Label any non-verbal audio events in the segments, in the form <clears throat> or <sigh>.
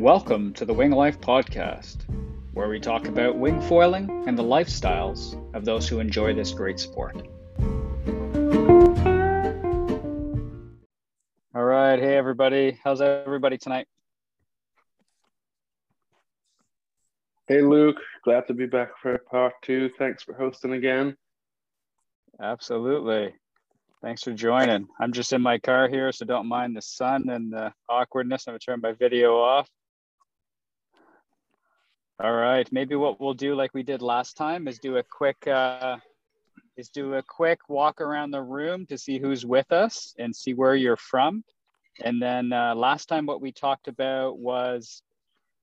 Welcome to the Wing Life Podcast, where we talk about wing foiling and the lifestyles of those who enjoy this great sport. All right. Hey, everybody. How's everybody tonight? Hey, Luke. Glad to be back for part two. Thanks for hosting again. Absolutely. Thanks for joining. I'm just in my car here, so don't mind the sun and the awkwardness. I'm going to turn my video off. All right. Maybe what we'll do, like we did last time, is do a quick uh, is do a quick walk around the room to see who's with us and see where you're from. And then uh, last time, what we talked about was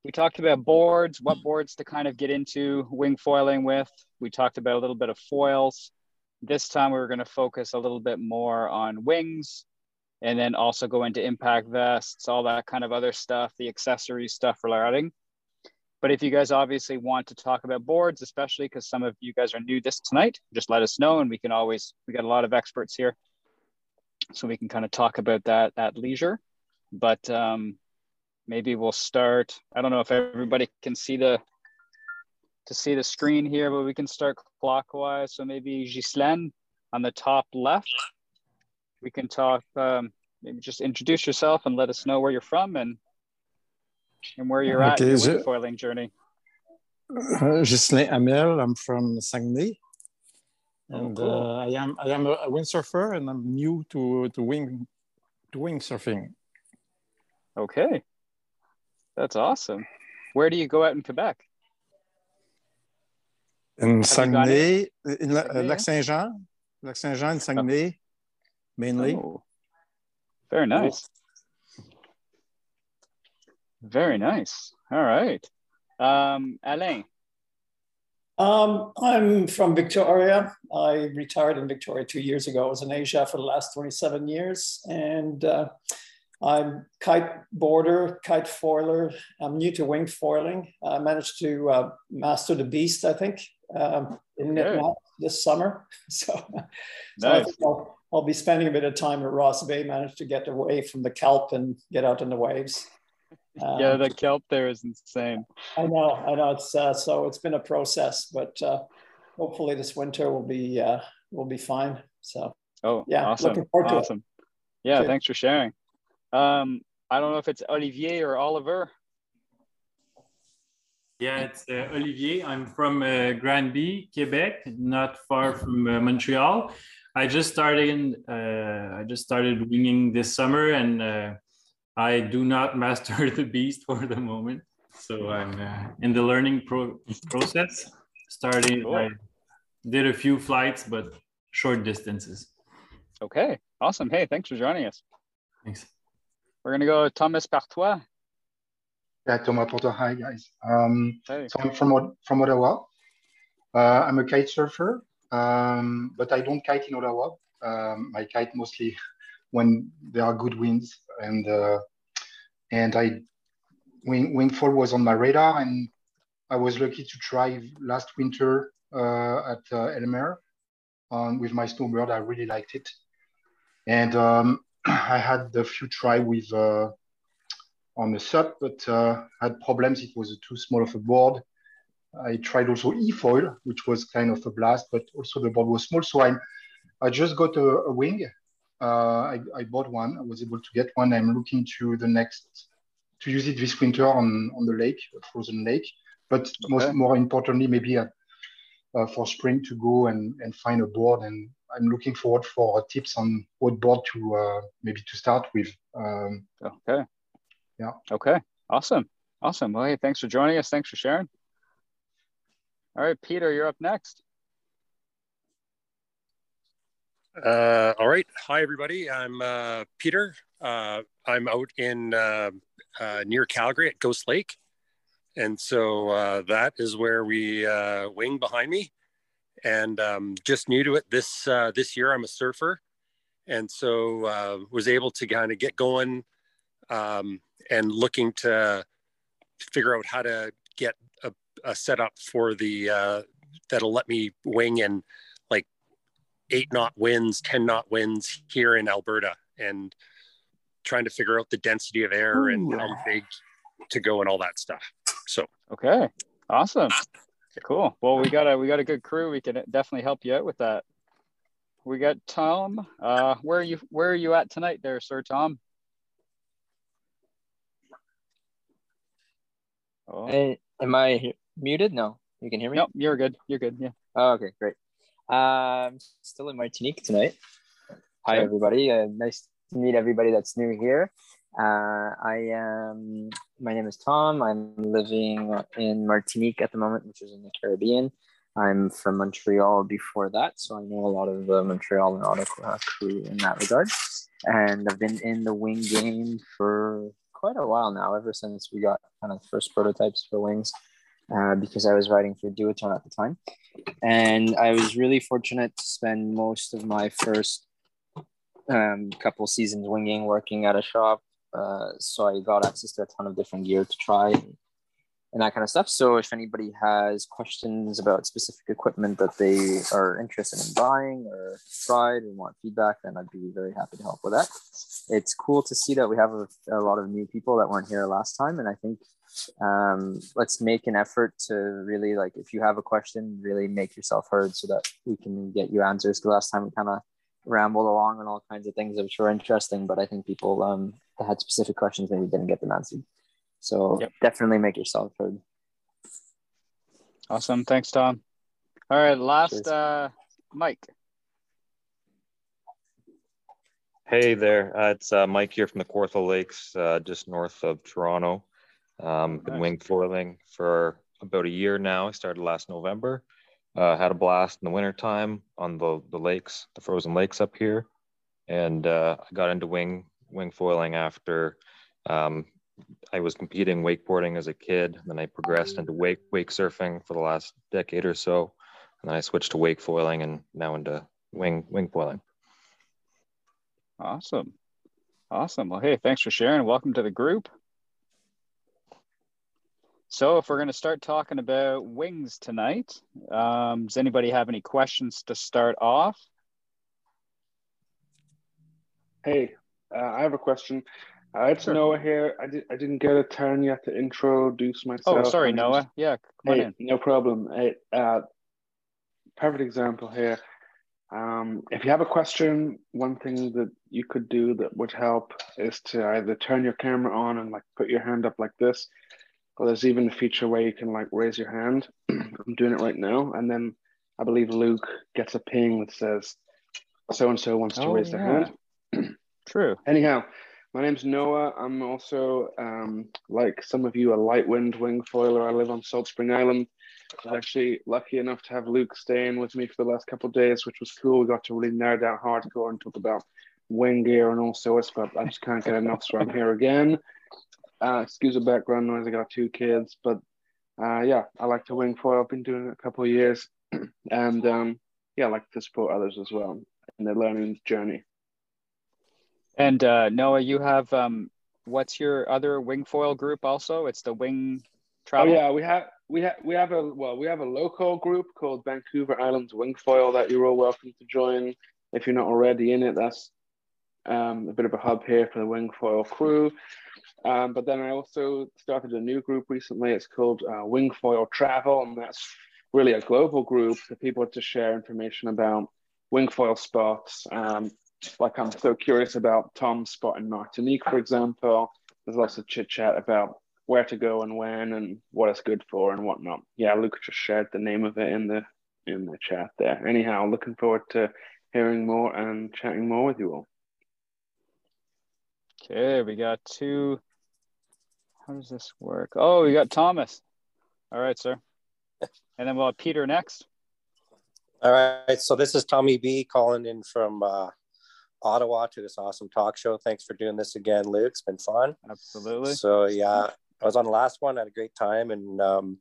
we talked about boards, what boards to kind of get into wing foiling with. We talked about a little bit of foils. This time, we were going to focus a little bit more on wings and then also go into impact vests, all that kind of other stuff, the accessory stuff for routing. But if you guys obviously want to talk about boards, especially because some of you guys are new this tonight, just let us know and we can always, we got a lot of experts here. So we can kind of talk about that at leisure. But um, maybe we'll start. I don't know if everybody can see the to see the screen here, but we can start clockwise. So maybe Ghislaine on the top left. We can talk, um, maybe just introduce yourself and let us know where you're from and and where you're at in your foiling journey. Uh, Ghislain Amel, I'm from Saguenay. And oh, cool. uh, I am I am a windsurfer and I'm new to, to wing to wing surfing. Okay. That's awesome. Where do you go out in Quebec? In Saguenay, in uh, Lac Saint Jean, Lac Saint Jean and Saguenay, oh. mainly. Oh. Very nice. Very nice. All right. Um, Alain. Um, I'm from Victoria. I retired in Victoria two years ago. I was in Asia for the last 27 years. And uh, I'm kite boarder, kite foiler. I'm new to wing foiling. I managed to uh, master the beast, I think, um, in okay. this summer. <laughs> So, so nice. I'll, I'll, be spending a bit of time at Ross Bay. Managed to get away from the kelp and get out in the waves. Um, yeah, the kelp there is insane. I know, I know. It's uh, so it's been a process, but uh, hopefully this winter will be uh, will be fine. So, oh, yeah, awesome, looking forward awesome. to it. Yeah, thanks for sharing. Um, I don't know if it's Olivier or Oliver. Yeah, it's uh, Olivier. I'm from uh, Granby, Quebec, not far from uh, Montreal. I just started. Uh, I just started winging this summer, and uh, I do not <laughs> master the beast for the moment. So I'm uh, in the learning pro- process. Starting, cool. I did a few flights, but short distances. Okay, awesome. Hey, thanks for joining us. Thanks. We're gonna go Thomas Partois. Yeah, Thomas Partois. Hi guys. Um, hey. So I'm from from Ottawa. Uh, I'm a kite surfer, um, but I don't kite in Ottawa. Um, I kite mostly when there are good winds, and uh, and I wing wingfoil was on my radar, and I was lucky to try last winter uh, at uh, Elmer um, with my snowbird. I really liked it, and um, <clears throat> I had a few try with uh, on the sub, but uh, had problems. It was too small of a board. I tried also e-foil, which was kind of a blast, but also the board was small. So I, I just got a, a wing. Uh, I, I, bought one. I was able to get one. I'm looking to the next to use it this winter on on the lake, a frozen lake. But okay. most more importantly, maybe uh, uh, for spring to go and and find a board and I'm looking forward for tips on what board to uh, maybe to start with. Um, okay. Yeah. Okay. Awesome. Awesome. Well, hey, thanks for joining us. Thanks for sharing. All right, Peter, you're up next. Uh, all right. Hi, everybody. I'm uh, Peter. Uh, I'm out in uh, uh, near Calgary at Ghost Lake. And so uh, that is where we uh wing behind me and um, just new to it this uh, this year. I'm a surfer, and so uh, was able to kind of get going um, and looking to figure out how to get a, a setup for the uh, that'll let me wing in like eight knot winds, ten knot winds here in Alberta, and trying to figure out the density of air Ooh. and how big to go and all that stuff. So okay, awesome, cool. Well, we got a we got a good crew. We can definitely help you out with that. We got Tom. Uh, where are you? Where are you at tonight, there, Sir Tom? Oh. Hey, am I muted? No, you can hear me. Nope, you're good. You're good. Yeah. Oh, okay, great. Um, still in Martinique tonight. Hi, everybody. Uh, nice to meet everybody that's new here. Uh, I am. My name is Tom. I'm living in Martinique at the moment, which is in the Caribbean. I'm from Montreal before that, so I know a lot of the Montreal and Ottawa crew in that regard. And I've been in the wing game for quite a while now, ever since we got kind of first prototypes for wings, uh, because I was writing for Duotone at the time. And I was really fortunate to spend most of my first um, couple seasons winging, working at a shop. Uh, so I got access to a ton of different gear to try and that kind of stuff. So if anybody has questions about specific equipment that they are interested in buying or tried and want feedback, then I'd be very happy to help with that. It's cool to see that we have a, a lot of new people that weren't here last time. And I think um, let's make an effort to really like, if you have a question, really make yourself heard so that we can get you answers. The last time we kind of rambled along on all kinds of things which were interesting, but I think people um, that had specific questions maybe didn't get them answered. So yep. definitely make yourself heard. Awesome. Thanks, Tom. All right, last uh, Mike. Hey there, uh, it's uh, Mike here from the Kawartha Lakes, uh, just north of Toronto. Um, been wing foiling for about a year now. I started last November. Uh, had a blast in the wintertime on the, the lakes, the frozen lakes up here. And uh, I got into wing wing foiling after um, I was competing wakeboarding as a kid. Then I progressed into wake wake surfing for the last decade or so. And then I switched to wake foiling and now into wing wing foiling. Awesome. Awesome. Well, hey, thanks for sharing. Welcome to the group. So if we're going to start talking about wings tonight, um, does anybody have any questions to start off? Hey, uh, I have a question. Uh, it's sure. Noah here. I, did, I didn't get a turn yet to introduce myself. Oh, sorry, Noah. Just, yeah, hey, No problem. Hey, uh, perfect example here. Um, if you have a question, one thing that you could do that would help is to either turn your camera on and like put your hand up like this, or there's even a feature where you can like raise your hand. <clears throat> I'm doing it right now, and then I believe Luke gets a ping that says so and so wants to oh, raise yeah. their hand. <clears throat> True. Anyhow, my name's Noah. I'm also, um, like some of you, a light wind wing foiler. I live on Salt Spring Island. I was actually lucky enough to have Luke staying with me for the last couple of days, which was cool. We got to really nerd out hardcore and talk about wing gear and all sorts, but I just can't get enough, so I'm here again. Uh, excuse the background noise. I got two kids, but uh, yeah, I like to wing foil. I've been doing it a couple of years, <clears throat> and um, yeah, I like to support others as well in their learning journey. And uh, Noah, you have um, what's your other wing foil group? Also, it's the wing travel. Oh yeah, we have we have we have a well we have a local group called Vancouver Islands Wing Foil that you're all welcome to join if you're not already in it. That's um, a bit of a hub here for the wing foil crew. Um, but then I also started a new group recently. It's called uh, Wing Foil Travel, and that's really a global group for people to share information about wing foil spots, um, like I'm so curious about Tom's spot in Martinique, for example. There's lots of chit chat about where to go and when and what it's good for and whatnot. Yeah, Luke just shared the name of it in the in the chat there. Anyhow, looking forward to hearing more and chatting more with you all. Okay, we got two. How does this work? Oh, we got Thomas. All right, sir. And then we'll have Peter next. All right, so this is Tommy B calling in from uh, Ottawa to this awesome talk show. Thanks for doing this again, Luke. It's been fun. Absolutely. So yeah, I was on the last one. I had a great time, and um,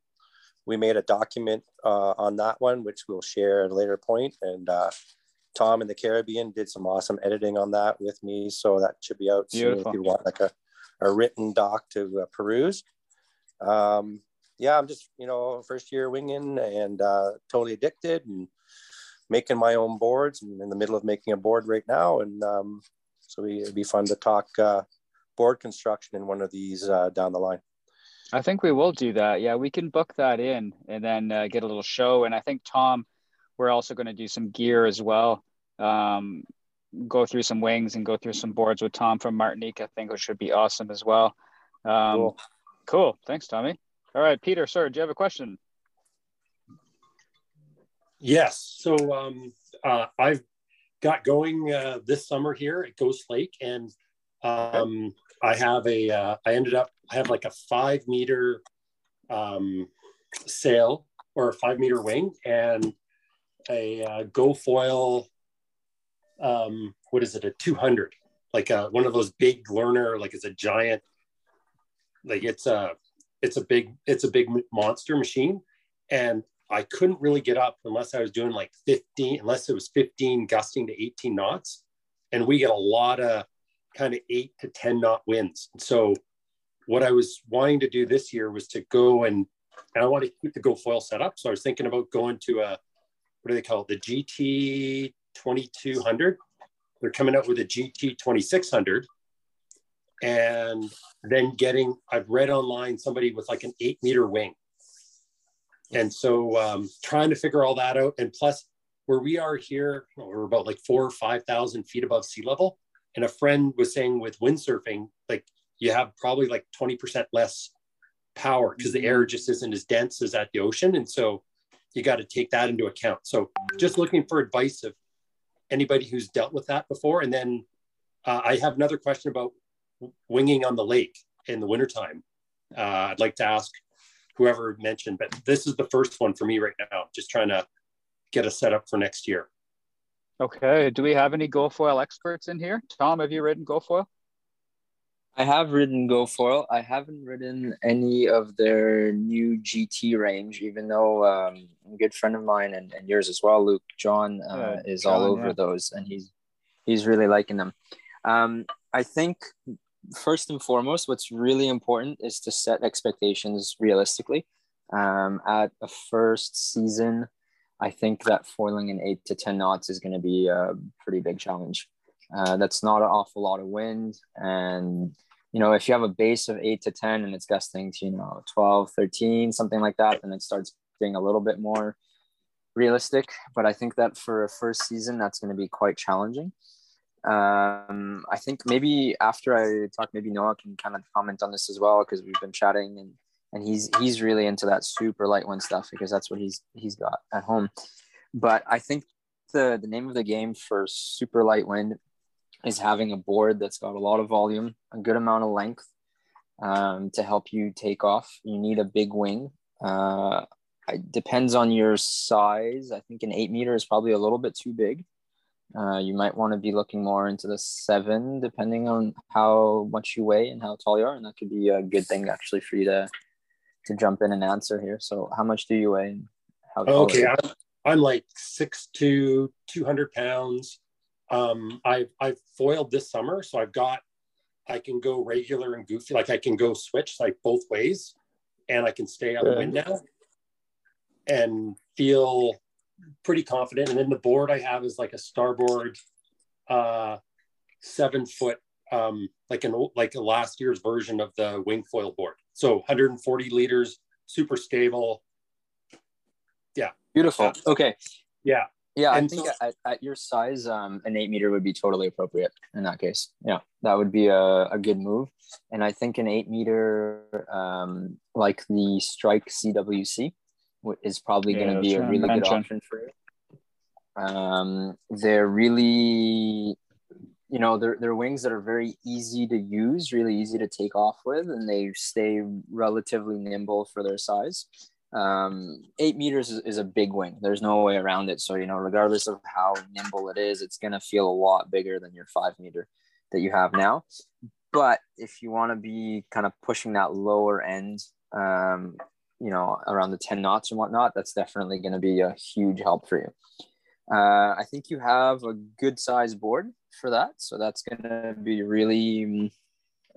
we made a document uh, on that one, which we'll share at a later point. And uh, Tom in the Caribbean did some awesome editing on that with me, so that should be out Beautiful. soon if you want like a, a written doc to uh, peruse. Um, yeah, I'm just you know first year winging and uh, totally addicted and making my own boards. I'm in the middle of making a board right now, and um, so it'd be fun to talk uh, board construction in one of these uh, down the line. I think we will do that. Yeah, we can book that in and then uh, get a little show. And I think Tom, we're also going to do some gear as well. Um, go through some wings and go through some boards with Tom from Martinique. I think it should be awesome as well. Um, cool. cool. Thanks, Tommy. All right, Peter, sir, do you have a question? Yes. So um, uh, I've got going uh, this summer here at Ghost Lake, and um, I have a. Uh, I ended up. I have like a five meter um, sail or a five meter wing and a uh, GoFoil. Um, what is it? A two hundred, like a, uh, one of those big learner. Like it's a giant. Like it's a. It's a big. It's a big monster machine, and I couldn't really get up unless I was doing like 15, unless it was 15 gusting to 18 knots. And we get a lot of kind of eight to 10 knot winds. So what I was wanting to do this year was to go and, and I want to keep the GoFoil set up. So I was thinking about going to a, what do they call it? The GT 2200. They're coming out with a GT 2600 and then getting, I've read online somebody with like an eight meter wing and so um, trying to figure all that out. And plus, where we are here, we're about like four or 5,000 feet above sea level. And a friend was saying with windsurfing, like you have probably like 20% less power because the air just isn't as dense as at the ocean. And so you got to take that into account. So just looking for advice of anybody who's dealt with that before. And then uh, I have another question about winging on the lake in the wintertime. Uh, I'd like to ask whoever mentioned, but this is the first one for me right now. Just trying to get a setup for next year. Okay. Do we have any GoFoil experts in here? Tom, have you ridden GoFoil? I have ridden GoFoil. I haven't ridden any of their new GT range, even though um, a good friend of mine and, and yours as well, Luke John, uh, is John, all over yeah. those, and he's he's really liking them. Um, I think first and foremost, what's really important is to set expectations realistically. Um, at a first season, I think that foiling in eight to 10 knots is going to be a pretty big challenge. Uh, that's not an awful lot of wind. And, you know, if you have a base of eight to 10 and it's gusting to, you know, 12, 13, something like that, then it starts being a little bit more realistic. But I think that for a first season, that's going to be quite challenging. Um, I think maybe after I talk, maybe Noah can kind of comment on this as well because we've been chatting and and he's he's really into that super light wind stuff because that's what he's he's got at home. But I think the the name of the game for super light wind is having a board that's got a lot of volume, a good amount of length um, to help you take off. You need a big wing. Uh, it depends on your size. I think an eight meter is probably a little bit too big. Uh, you might want to be looking more into the seven, depending on how much you weigh and how tall you are, and that could be a good thing actually for you to to jump in and answer here. So, how much do you weigh? And how tall okay, I'm, I'm like six to two hundred pounds. Um, I've I've foiled this summer, so I've got I can go regular and goofy, like I can go switch like both ways, and I can stay on the wind now and feel pretty confident. And then the board I have is like a starboard uh, seven foot, um, like an old, like a last year's version of the wing foil board. So 140 liters, super stable. Yeah. Beautiful. Okay. Yeah. Yeah, and I think so, at, at, your size, um, an eight meter would be totally appropriate in that case. Yeah, that would be a, a good move. And I think an eight meter, um, like the Strike CWC, is probably yeah, going to be a really good option for you. Um, they're really, you know, they're, they're wings that are very easy to use, really easy to take off with, and they stay relatively nimble for their size. Um, eight meters is, is a big wing. There's no way around it. So, you know, regardless of how nimble it is, it's going to feel a lot bigger than your five meter that you have now. But if you want to be kind of pushing that lower end, um, you know, around the 10 knots and whatnot, that's definitely going to be a huge help for you. Uh, I think you have a good size board for that. So that's going to be really,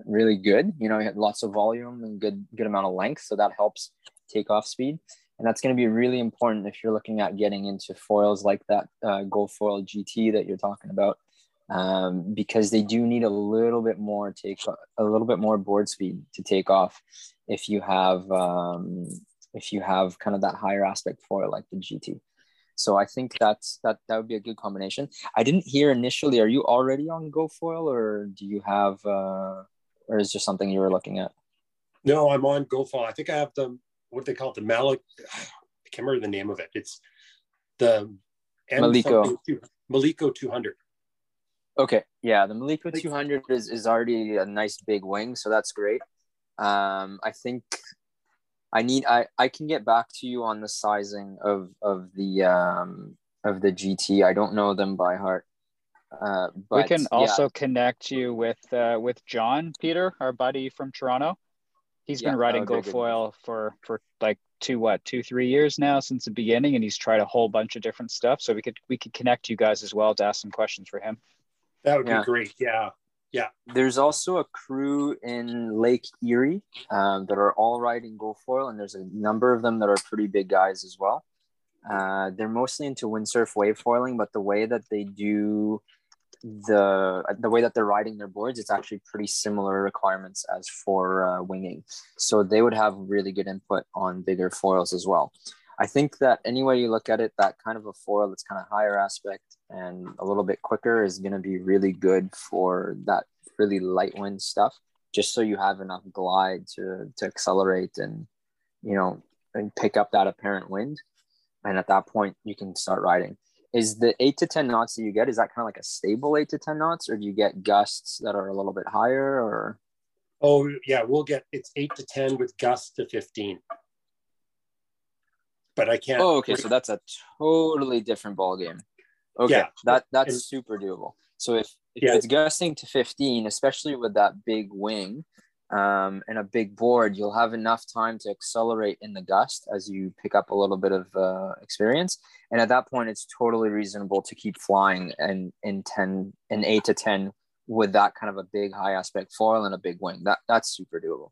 really good. You know, you have lots of volume and good, good amount of length. So that helps takeoff speed. And that's going to be really important if you're looking at getting into foils like that uh, GoFoil GT that you're talking about. um, because they do need a little bit more take a little bit more board speed to take off if you have um, if you have kind of that higher aspect foil like the GT. So I think that's that that would be a good combination. I didn't hear initially. Are you already on GoFoil or do you have uh, or is just something you were looking at? No, I'm on GoFoil. I think I have the what do they call it, the Malik. I can't remember the name of it. It's the M Maliko. Maliko 200. Okay, yeah, the Maliko 200 is, is already a nice big wing, so that's great. Um, I think I need I, I can get back to you on the sizing of of the um, of the GT. I don't know them by heart. Uh, but, we can also yeah. connect you with uh, with John Peter, our buddy from Toronto. He's yeah, been riding GoFoil for for like two what two three years now since the beginning, and he's tried a whole bunch of different stuff. So we could we could connect you guys as well to ask some questions for him. That would yeah. be great. Yeah. Yeah. There's also a crew in Lake Erie um, that are all riding GoFoil, and there's a number of them that are pretty big guys as well. Uh, they're mostly into windsurf wave foiling, but the way that they do the the way that they're riding their boards, it's actually pretty similar requirements as for uh, winging. So they would have really good input on bigger foils as well. I think that any way you look at it, that kind of a foil that's kind of higher aspect and a little bit quicker is going to be really good for that really light wind stuff. Just so you have enough glide to to accelerate and you know and pick up that apparent wind, and at that point you can start riding. Is the eight to ten knots that you get is that kind of like a stable eight to ten knots, or do you get gusts that are a little bit higher? Or oh yeah, we'll get it's eight to ten with gusts to fifteen but I can't. Oh, okay. So that's a totally different ball game. Okay, yeah. that that's and, super doable. So if, if yeah. it's gusting to 15, especially with that big wing um, and a big board, you'll have enough time to accelerate in the gust as you pick up a little bit of uh, experience. And at that point, it's totally reasonable to keep flying and in 10 and 8 to 10 with that kind of a big high aspect foil and a big wing. That that's super doable.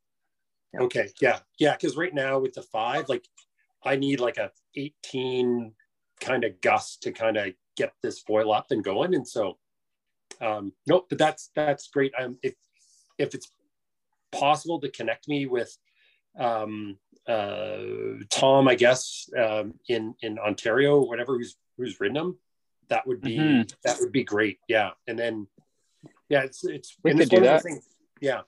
Yeah. Okay. Yeah. Yeah. Because right now with the five, like I need like a 18 kind of gust to kind of get this foil up and going. And so, um, nope, but that's, that's great. Um, if, if it's possible to connect me with, um, uh, Tom, I guess, um, in, in Ontario, whatever, who's, who's ridden them, that would be, mm-hmm. that would be great. Yeah. And then, yeah, it's, it's, we could do that. yeah.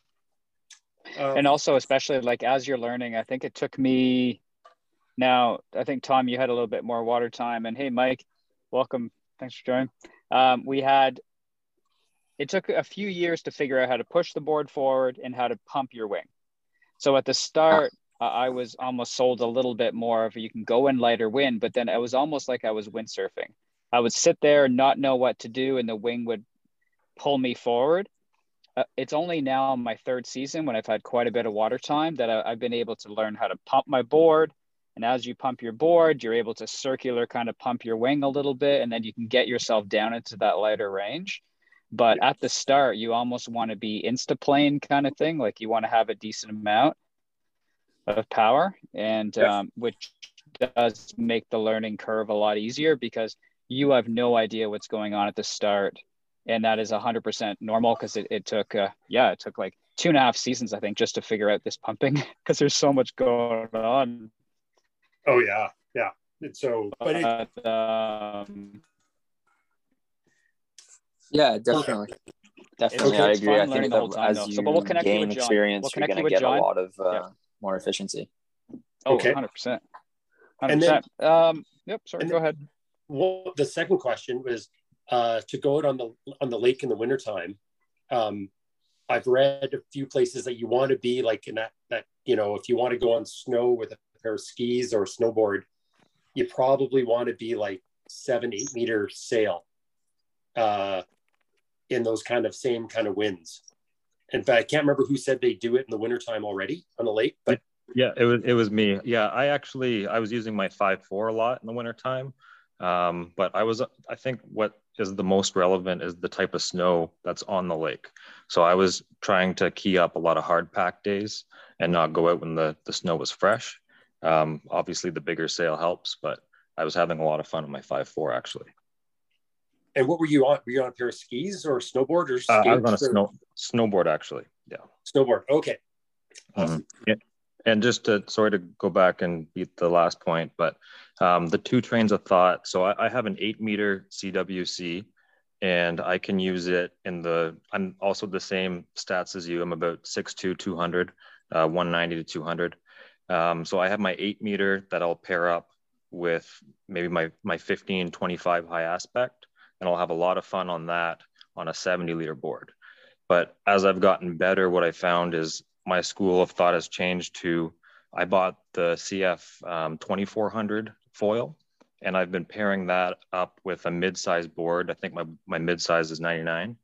Um, and also, especially like as you're learning, I think it took me now, I think Tom, you had a little bit more water time, and hey, Mike, welcome. Thanks for joining. Um, we had. It took a few years to figure out how to push the board forward and how to pump your wing. So at the start, uh, I was almost sold a little bit more of you can go in lighter wind, but then it was almost like I was windsurfing. I would sit there and not know what to do, and the wing would pull me forward. Uh, it's only now my third season when I've had quite a bit of water time that I, have been able to learn how to pump my board, and as you pump your board, you're able to circular kind of pump your wing a little bit, and then you can get yourself down into that lighter range. But at the start, you almost want to be insta plane kind of thing. Like you want to have a decent amount of power, and um, which does make the learning curve a lot easier because you have no idea what's going on at the start. And that is 100% normal because it, it took, uh, yeah, it took like two and a half seasons, I think, just to figure out this pumping <laughs> because there's so much going on Oh yeah, yeah. And so, but it, um, yeah, definitely, definitely, okay, I agree. I think that as though. you so, we'll gain you experience, we'll you're going to get John. a lot of uh, yeah. more efficiency. Oh, okay, hundred percent. And then, um, yep. Sorry, go ahead. Well, the second question was uh, to go out on the on the lake in the wintertime. Um, I've read a few places that you want to be like in that that you know if you want to go on snow with a pair of skis or snowboard, you probably want to be like seven, eight meter sail uh, in those kind of same kind of winds. In fact, I can't remember who said they do it in the wintertime already on the lake, but yeah, it was it was me. Yeah, I actually I was using my five four a lot in the wintertime. Um, but I was I think what is the most relevant is the type of snow that's on the lake. So I was trying to key up a lot of hard pack days and not go out when the, the snow was fresh. Um, obviously, the bigger sail helps, but I was having a lot of fun with my five four actually. And what were you on? Were you on a pair of skis or snowboard or? Uh, I was on a snow snowboard actually. Yeah. Snowboard. Okay. Mm-hmm. Awesome. Mm-hmm. Yeah. And just to sorry to go back and beat the last point, but um, the two trains of thought. So I, I have an eight meter CWC, and I can use it in the. I'm also the same stats as you. I'm about 6'2", 200, uh, 190 to 200. Um, so I have my eight meter that I'll pair up with maybe my my 15, 25 high aspect, and I'll have a lot of fun on that on a 70 liter board. But as I've gotten better, what I found is my school of thought has changed to I bought the CF um, 2400 foil and I've been pairing that up with a mid-size board. I think my, my mid-size is 99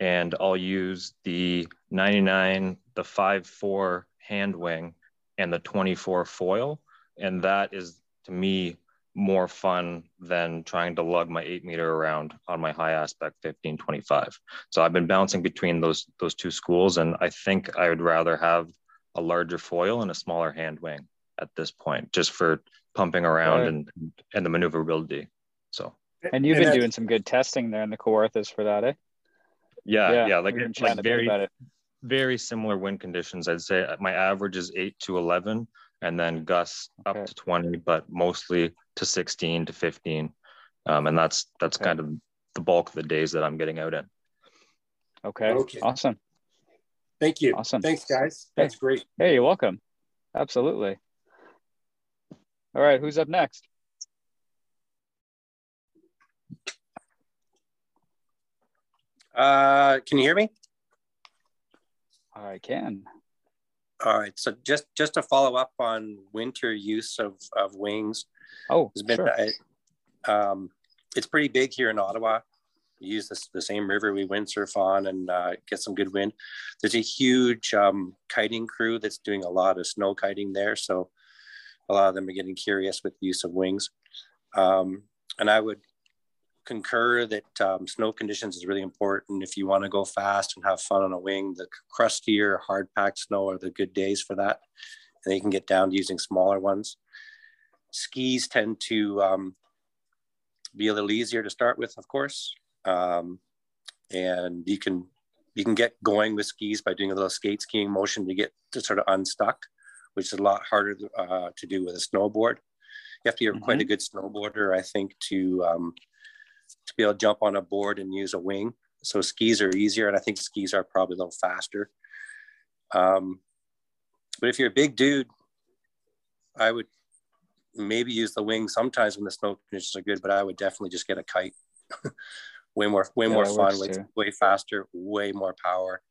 and I'll use the 99, the 5.4 hand wing and the 24 foil. And that is to me more fun than trying to lug my eight meter around on my high aspect 1525. So I've been bouncing between those those two schools, and I think I would rather have a larger foil and a smaller hand wing at this point, just for pumping around right. and and the maneuverability. So and you've and been doing some good testing there in the Kawarthas for that, eh? Yeah, yeah, yeah like, like very very similar wind conditions. I'd say my average is eight to eleven, and then gusts okay. up to 20, but mostly to 16 to 15. Um, and that's that's okay. kind of the bulk of the days that I'm getting out in. Okay. okay. Awesome. Thank you. Awesome. Thanks, guys. That's hey. great. Hey, you're welcome. Absolutely. All right, who's up next? Uh, can you hear me? I can. All right. So just just to follow up on winter use of, of wings. Oh, been, sure. um, it's pretty big here in Ottawa. We use this, the same river we windsurf on and uh, get some good wind. There's a huge um, kiting crew that's doing a lot of snow kiting there. So a lot of them are getting curious with the use of wings. Um, and I would concur that um, snow conditions is really important. If you want to go fast and have fun on a wing, the crustier, hard packed snow are the good days for that. And you can get down to using smaller ones. Skis tend to um, be a little easier to start with, of course. Um, and you can you can get going with skis by doing a little skate skiing motion to get to sort of unstuck, which is a lot harder uh, to do with a snowboard. You have to be mm-hmm. quite a good snowboarder, I think, to um, to be able to jump on a board and use a wing. So skis are easier, and I think skis are probably a little faster. Um, but if you're a big dude, I would maybe use the wing sometimes when the snow conditions are good, but I would definitely just get a kite. <laughs> way more, way yeah, more fun, way, way faster, way more power,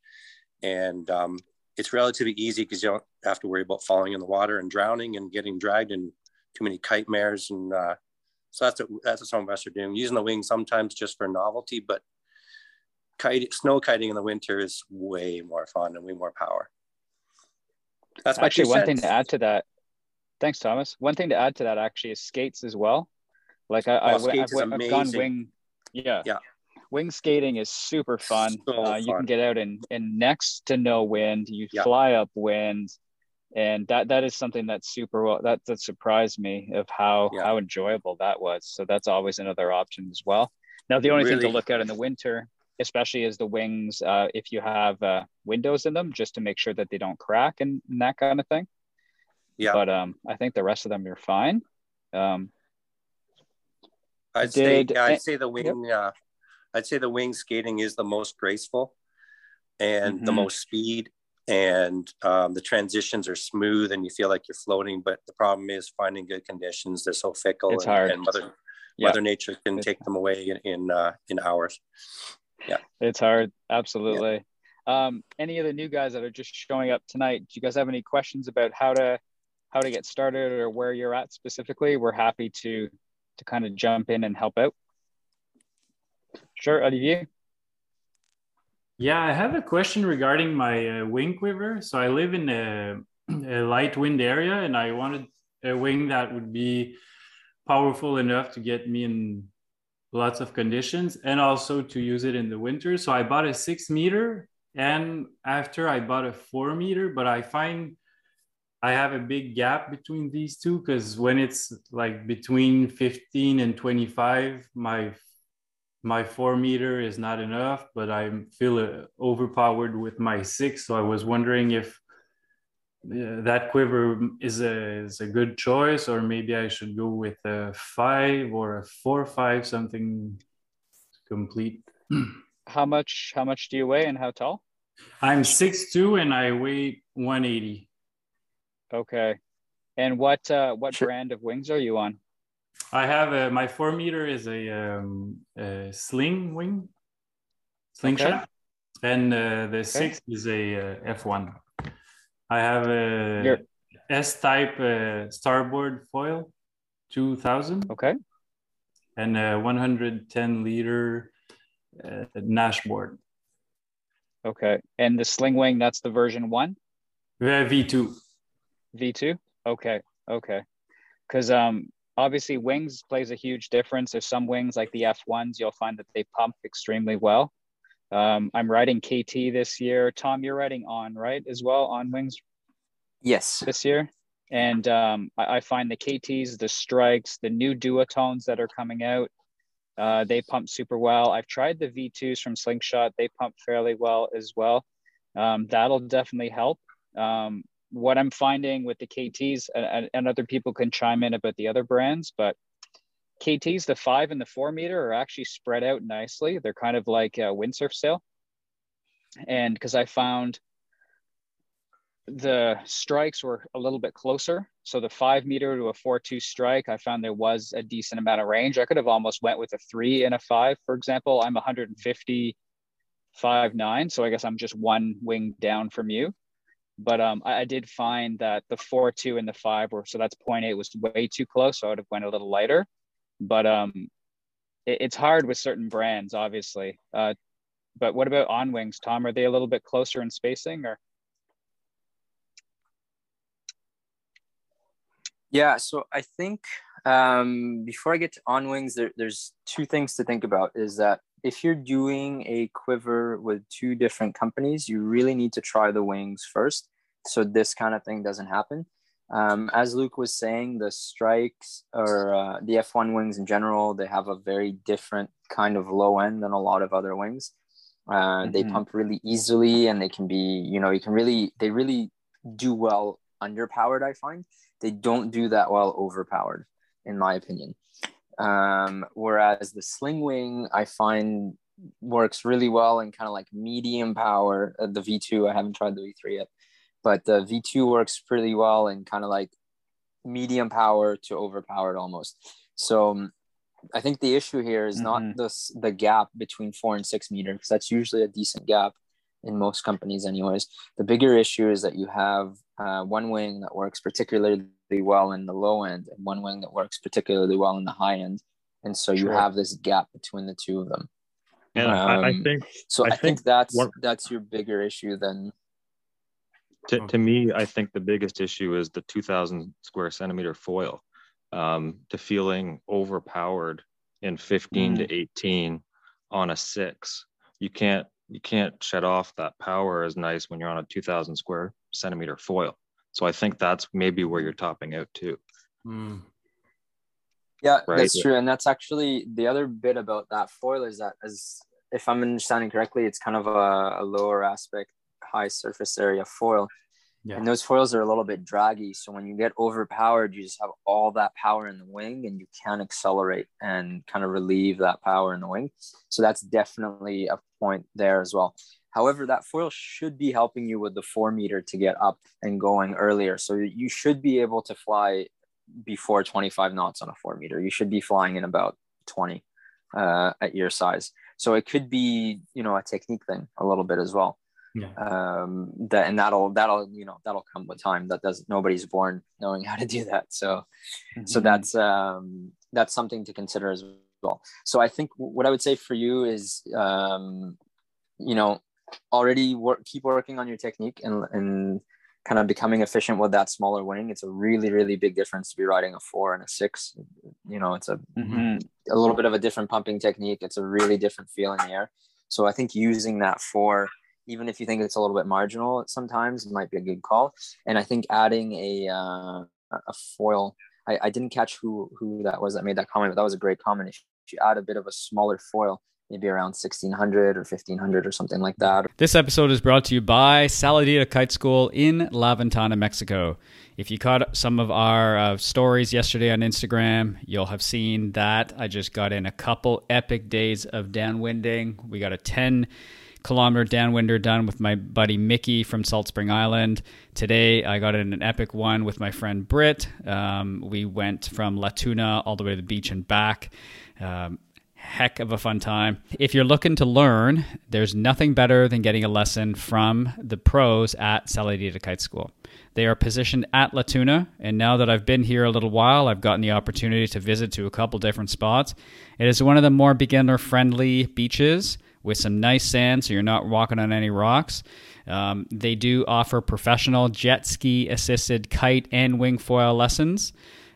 and um, it's relatively easy because you don't have to worry about falling in the water and drowning and getting dragged in too many kite mares and uh, so that's what, that's what some of us are doing. Using the wing sometimes just for novelty, but kite, snow kiting in the winter is way more fun and way more power. That's actually one thing to add to that. Thanks, Thomas. One thing to add to that actually is skates as well. Like I, oh, I, I've, I've gone wing. Yeah. Yeah. Wing skating is super fun. So uh, you can get out in, in next to no wind. You yeah. fly up wind and that that is something that's super well that that surprised me of how yeah. how enjoyable that was so that's always another option as well now the only really? thing to look at in the winter especially is the wings uh, if you have uh, windows in them just to make sure that they don't crack and, and, that kind of thing yeah but um i think the rest of them you're fine um i'd did, say i'd say the wing yep. uh, i'd say the wing skating is the most graceful and mm-hmm. the most speed and um, the transitions are smooth and you feel like you're floating. But the problem is finding good conditions. They're so fickle, it's and, hard. and Mother yeah. Mother Nature can take them away in in, uh, in hours. Yeah, it's hard. Absolutely. Yeah. Um, any of the new guys that are just showing up tonight, do you guys have any questions about how to how to get started or where you're at specifically? We're happy to to kind of jump in and help out. Sure, Olivier. Yeah, I have a question regarding my uh, wing quiver. So I live in a, <clears throat> a, light wind area and I wanted a wing that would be powerful enough to get me in lots of conditions and also to use it in the winter. So I bought a six meter and after I bought a four meter, but I find I have a big gap between these two because when it's like between 15 and 25, my my four meter is not enough, but I feel uh, overpowered with my six. So I was wondering if uh, that quiver is a is a good choice, or maybe I should go with a five or a four five something complete. <clears throat> How much how much do you weigh and how tall? I'm six two and I weigh 180. Okay. And what uh, what sure. brand of wings are you on? I have a, my four meter is a, um, a sling wing, slingshot, okay. and uh, the okay. six is a uh, F1. I have a S type uh, starboard foil, 2000. Okay. And a 110 liter uh, Naish board. Okay. And the sling wing, that's the version one? V2. V2? Okay. Okay. Because um, obviously wings plays a huge difference. There's some wings like the F1s, you'll find that they pump extremely well. Um, I'm riding KT this year. Tom, you're riding on, right, as well on wings? Yes. This year. And um, I, I, find the KTs, the strikes, the new duotones that are coming out, uh, they pump super well. I've tried the V2s from Slingshot. They pump fairly well as well. Um, that'll definitely help. Um, what I'm finding with the KTs, and, and, other people can chime in about the other brands, but KTs, the five and the four meter are actually spread out nicely. They're kind of like a windsurf sail. And because I found the strikes were a little bit closer. So the five meter to a four two strike, I found there was a decent amount of range. I could have almost went with a three and a five, for example. I'm 150 five nine, so I guess I'm just one wing down from you. But um, I, I, did find that the four two and the five were so that's 0.8 was way too close. So I would have went a little lighter. But um, it, it's hard with certain brands, obviously. Uh, but what about on wings, Tom? Are they a little bit closer in spacing or? Yeah, so I think um, before I get to on wings, there, there's two things to think about. Is that if you're doing a quiver with two different companies, you really need to try the wings first, so this kind of thing doesn't happen. Um, as Luke was saying, the strikes or uh, the F1 wings in general, they have a very different kind of low end than a lot of other wings. Uh, mm-hmm. They pump really easily, and they can be, you know, you can really, they really do well underpowered. I find they don't do that well overpowered, in my opinion. Um, whereas the sling wing, I find works really well in kind of like medium power. Uh, the V2, I haven't tried the V3 yet, but the V2 works pretty well in kind of like medium power to overpowered almost. So um, I think the issue here is mm-hmm. not this the gap between four and six meter because that's usually a decent gap in most companies anyways the bigger issue is that you have uh, one wing that works particularly well in the low end and one wing that works particularly well in the high end. And so you have this gap between the two of them. And um, I, I, think so i, I think, think, that's one, that's your bigger issue than to, to me i think the biggest issue is the 2000 square centimeter foil. Um, to feeling overpowered in 15 mm. to 18 on a six. You can't you can't shut off that power as nice when you're on a 2000 square centimeter foil. So I think that's maybe where you're topping out too. Mm. Yeah, right? that's true. And that's actually the other bit about that foil is that as if I'm understanding correctly, it's kind of a, a lower aspect, high surface area foil. Yeah. And those foils are a little bit draggy. So when you get overpowered, you just have all that power in the wing and you can accelerate and kind of relieve that power in the wing. So that's definitely a point there as well. However, that foil should be helping you with the four meter to get up and going earlier. So you should be able to fly before 25 knots on a four meter. You should be flying in about 20 uh, at your size. So it could be, you know, a technique thing a little bit as well yeah. um that and that'll that'll you know that'll come with time that does nobody's born knowing <laughs> how to do that so mm-hmm. so that's um that's something to consider as well so i think what i would say for you is um you know already work keep working on your technique and and kind of becoming efficient with that smaller wing it's a really really big difference to be riding a four and a six. You know it's a mm-hmm. a little bit of a different pumping technique. It's a really different feel in the air so i think using that four even if you think it's a little bit marginal sometimes it might be a good call. And i think adding a uh, a foil I, I didn't catch who who that was that made that comment but that was a great comment. If you add a bit of a smaller foil maybe around 1600 or 1500 or something like that. This episode is brought to you by Saladita Kite School in La Ventana, Mexico. If you caught some of our uh, stories yesterday on Instagram, you'll have seen that I just got in a couple epic days of downwinding. We got a 10 kilometer downwinder done with my buddy Mickey from Salt Spring Island. Today, I got in an epic one with my friend Britt. Um, we went from La Tuna all the way to the beach and back. Um, heck of a fun time. If you're looking to learn, there's nothing better than getting a lesson from the pros at Saladita Kite School. They are positioned at La Tuna, and now that I've been here a little while, I've gotten the opportunity to visit to a couple different spots. It is one of the more beginner-friendly beaches with some nice sand, so you're not walking on any rocks. Um, they do offer professional jet ski assisted kite and wing foil lessons.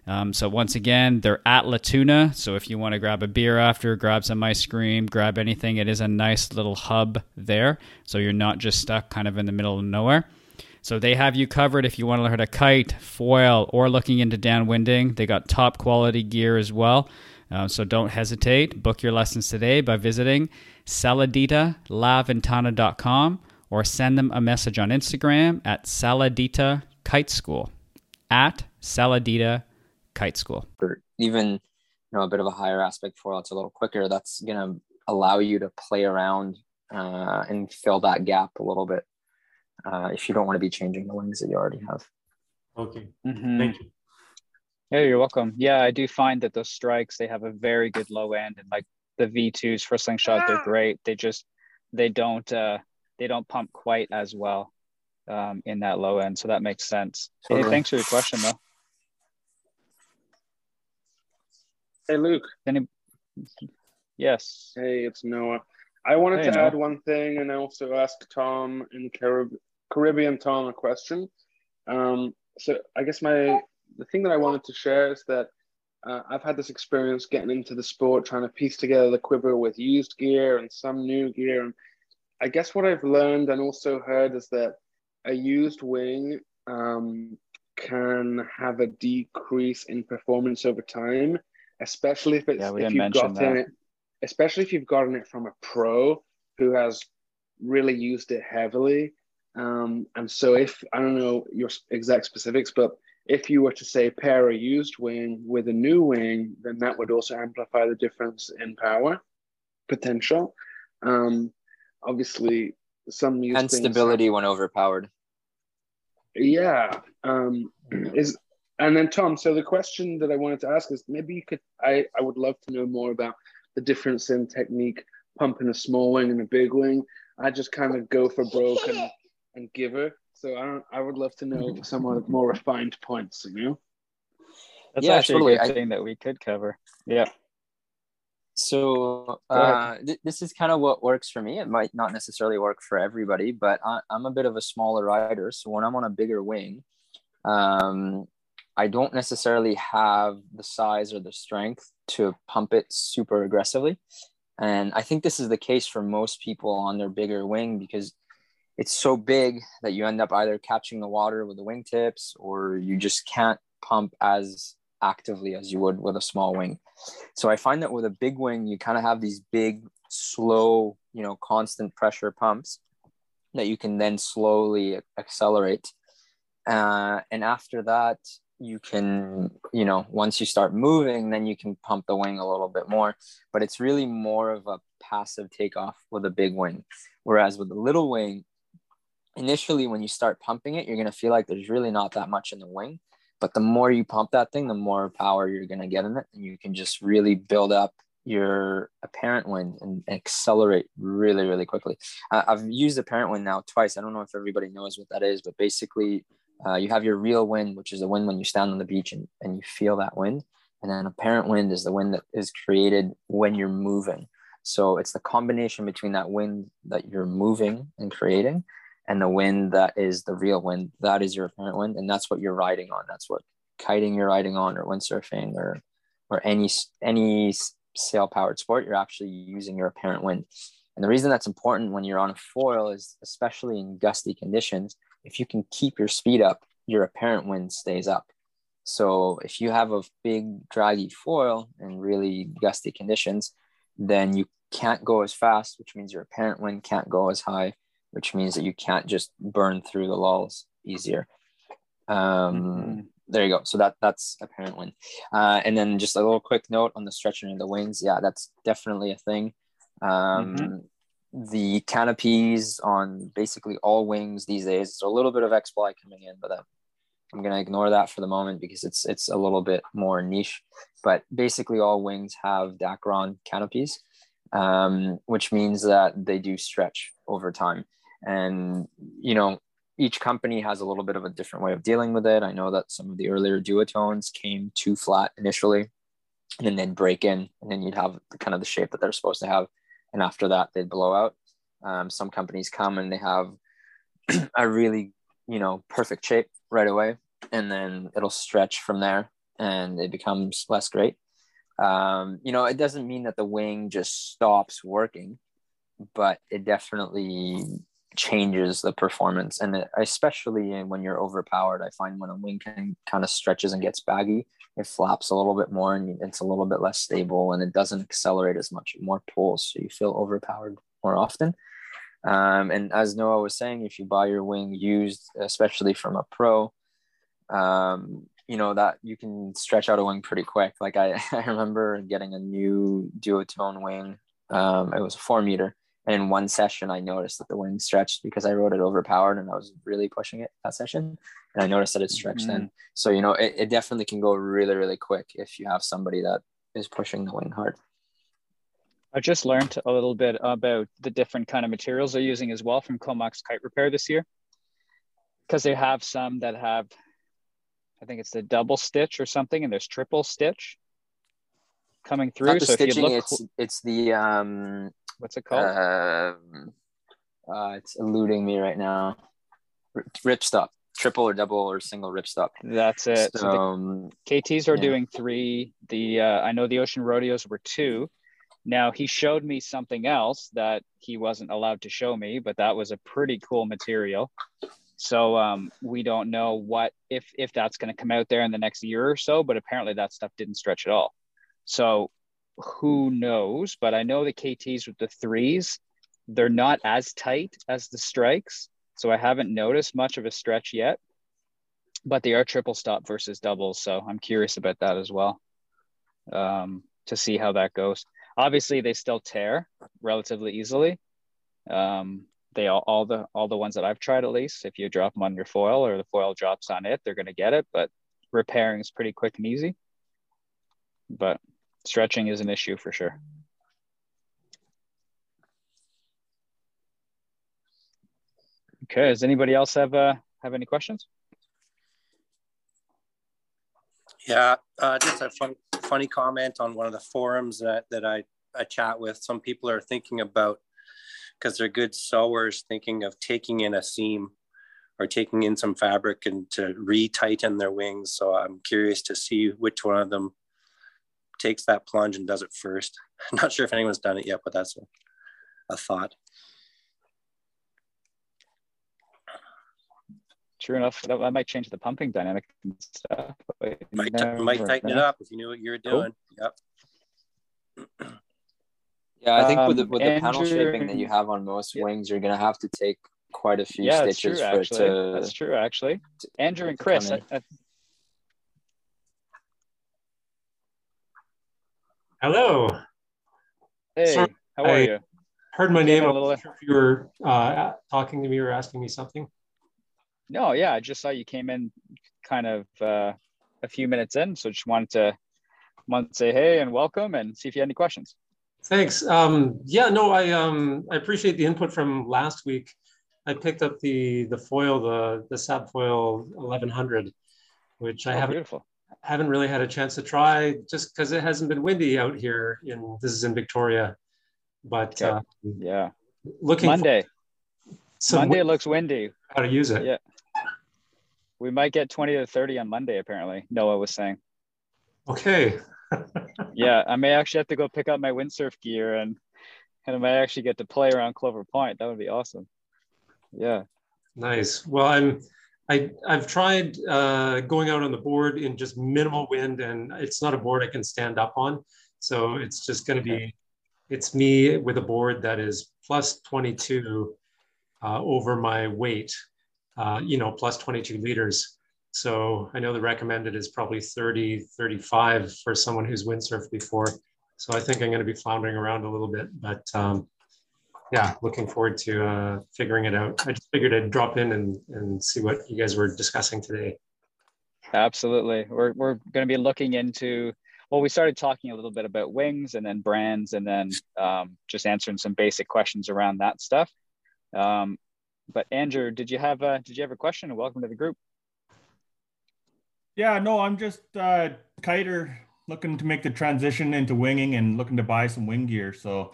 Um, so once again, they're at Latuna. So if you want to grab a beer after, grab some ice cream, grab anything, it is a nice little hub there. So you're not just stuck kind of in the middle of nowhere. So they have you covered if you want to learn to kite, foil, or looking into downwinding. They got top quality gear as well. Uh, so don't hesitate. Book your lessons today by visiting saladitalaventana.com or send them a message on Instagram at saladita kite school at saladita kite school. Or even, you know, a bit of a higher aspect foil, it's a little quicker. That's going to allow you to play around uh, and fill that gap a little bit uh, if you don't want to be changing the wings that you already have. Okay, Mhm. thank you. Yeah, you're welcome. Yeah, I do find that those strikes they have a very good low end, and like the V2s for slingshot, they're great. They just they don't uh they don't pump quite as well um in that low end, so that makes sense. Hey, thanks for your question though. Hey, Luke. Any? Yes. Hey, it's Noah. I wanted Hey, to Noah. add one thing and I also ask Tom in Carib- Caribbean Tom a question. Um, so I guess my the thing that I wanted to share is that uh, I've had this experience getting into the sport, trying to piece together the quiver with used gear and some new gear. And I guess what I've learned and also heard is that a used wing um, can have a decrease in performance over time, especially if it's Yeah, if you've gotten that. it, especially if you've gotten it from a pro who has really used it heavily. Um, and so, if I don't know your exact specifics, but if you were to say pair a used wing with a new wing, then that would also amplify the difference in power potential. Um, obviously, some used And stability when overpowered. yeah. Um, <clears throat> is and then Tom. So the question that I wanted to ask is maybe you could. I I would love to know more about the difference in technique pumping a small wing and a big wing. I just kind of go for broke and, and give her. So I don't. I would love to know some of the more refined points. You know. That's Yeah, actually totally. a good I- thing that we could cover. Yeah. So uh, th- this is kind of what works for me. It might not necessarily work for everybody, but I- I'm a bit of a smaller rider. So when I'm on a bigger wing, um, I don't necessarily have the size or the strength to pump it super aggressively. And I think this is the case for most people on their bigger wing because it's so big that you end up either catching the water with the wingtips or you just can't pump as actively as you would with a small wing. So I find that with a big wing, you kind of have these big, slow, you know, constant pressure pumps that you can then slowly accelerate. Uh, and after that, you can, you know, once you start moving, then you can pump the wing a little bit more. But it's really more of a passive takeoff with a big wing. Whereas with a little wing, initially when you start pumping it, you're going to feel like there's really not that much in the wing. But the more you pump that thing, the more power you're going to get in it. And you can just really build up your apparent wind and accelerate really, really quickly. I've used apparent wind now twice. I don't know if everybody knows what that is, but basically, uh, you have your real wind, which is the wind when you stand on the beach and, and you feel that wind. And then apparent wind is the wind that is created when you're moving. So it's the combination between that wind that you're moving and creating and the wind that is the real wind. That is your apparent wind. And that's what you're riding on. That's what kiting you're riding on or windsurfing or, or any, any sail powered sport, you're actually using your apparent wind. And the reason that's important when you're on a foil is especially in gusty conditions, if you can keep your speed up, your apparent wind stays up. So if you have a big draggy foil in really gusty conditions, then you can't go as fast, which means your apparent wind can't go as high, which means that you can't just burn through the lulls easier. Um, mm-hmm. There you go. So that that's apparent wind. Uh, and then just a little quick note on the stretching of the wings. Yeah, that's definitely a thing. Um, mm-hmm the canopies on basically all wings these days. It's a little bit of XPly coming in, but I'm going to ignore that for the moment because it's it's a little bit more niche. But basically, all wings have Dacron canopies, um, which means that they do stretch over time. And you know, each company has a little bit of a different way of dealing with it. I know that some of the earlier duotones came too flat initially, and then break in, and then you'd have the kind of the shape that they're supposed to have and after that they'd blow out. Um, some companies come and they have <clears throat> a really you know perfect shape right away, and then it'll stretch from there, and it becomes less great. Um, you know, it doesn't mean that the wing just stops working, but it definitely changes the performance and especially when you're overpowered i find when a wing can kind of stretches and gets baggy it flops a little bit more and it's a little bit less stable and it doesn't accelerate as much more pulls so you feel overpowered more often. Um, and as noah was saying if you buy your wing used especially from a pro um, you know that you can stretch out a wing pretty quick. Like i, <laughs> I remember getting a new duotone wing um, it was a four meter and in one session, I noticed that the wing stretched because I rode it overpowered and I was really pushing it that session. And I noticed that it stretched mm-hmm. then. So, you know, it, it definitely can go really, really quick if you have somebody that is pushing the wing hard. I just learned a little bit about the different kind of materials they're using as well from Comox Kite Repair this year. Because they have some that have, I think it's the double stitch or something, and there's triple stitch coming through. so stitching, if you look, it's it's the um What's it called? Um, uh, it's eluding me right now. Ripstop, triple or double or single ripstop. That's it. So, so um, KTs are yeah. doing three. The uh, I know the Ocean Rodeos were two. Now he showed me something else that he wasn't allowed to show me, but that was a pretty cool material. So um, we don't know what if if that's going to come out there in the next year or so. But apparently that stuff didn't stretch at all. So who knows? But I know the KTs with the threes, they're not as tight as the strikes. So I haven't noticed much of a stretch yet. But they are triple stop versus doubles. So I'm curious about that as well um, to see how that goes. Obviously, they still tear relatively easily. Um, they all, all the all the ones that I've tried at least. If you drop them on your foil or the foil drops on it, they're going to get it. But repairing is pretty quick and easy. But stretching is an issue for sure. Okay, does anybody else have uh, have any questions? Yeah, uh, just a fun, funny comment on one of the forums that, that I, I chat with. Some people are thinking about, because they're good sewers, thinking of taking in a seam or taking in some fabric and to re-tighten their wings. So I'm curious to see which one of them takes that plunge and does it first. I'm <laughs> not sure if anyone's done it yet, but that's a, a thought. True enough, that, that might change the pumping dynamic and stuff. Might, might tighten it up if you knew what you were doing. Cool. Yep. Yeah, I think um, with the, with the panel shaping that you have on most yeah. wings, you're gonna have to take quite a few yeah, stitches true, for actually. it to. That's true, actually. Andrew and Chris, I, I, Hello. Hey, Sorry, how are I you? Heard my name. A little... Sure if you were uh, talking to me or asking me something. No, yeah, I just saw you came in kind of uh, a few minutes in, so just wanted to want to say hey and welcome and see if you had any questions. Thanks. Um, yeah, no, I um, I appreciate the input from last week. I picked up the the foil, the the Sabfoil 1100, which I oh, haven't beautiful haven't really had a chance to try just because it hasn't been windy out here. In this is in Victoria, but okay. uh, yeah, looking Monday. Monday looks windy. How to use it? Yeah, we might get twenty to thirty on Monday. Apparently, Noah was saying. Okay. <laughs> yeah, I may actually have to go pick up my windsurf gear and and I might actually get to play around Clover Point. That would be awesome. Yeah. Nice. Well, I'm I, I've tried uh, going out on the board in just minimal wind, and it's not a board I can stand up on. So it's just going to be it's me with a board that is plus 22 uh, over my weight, uh, you know, plus 22 liters. So I know the recommended is probably 30, 35 for someone who's windsurfed before. So I think I'm going to be floundering around a little bit, but um, yeah, looking forward to uh, figuring it out. I just figured I'd drop in and, and see what you guys were discussing today. Absolutely. We're, we're going to be looking into, well, we started talking a little bit about wings and then brands and then um, just answering some basic questions around that stuff. Um, but Andrew, did you have a, did you have a question? Welcome to the group. Yeah, no, I'm just uh, kiter looking to make the transition into winging and looking to buy some wing gear. So,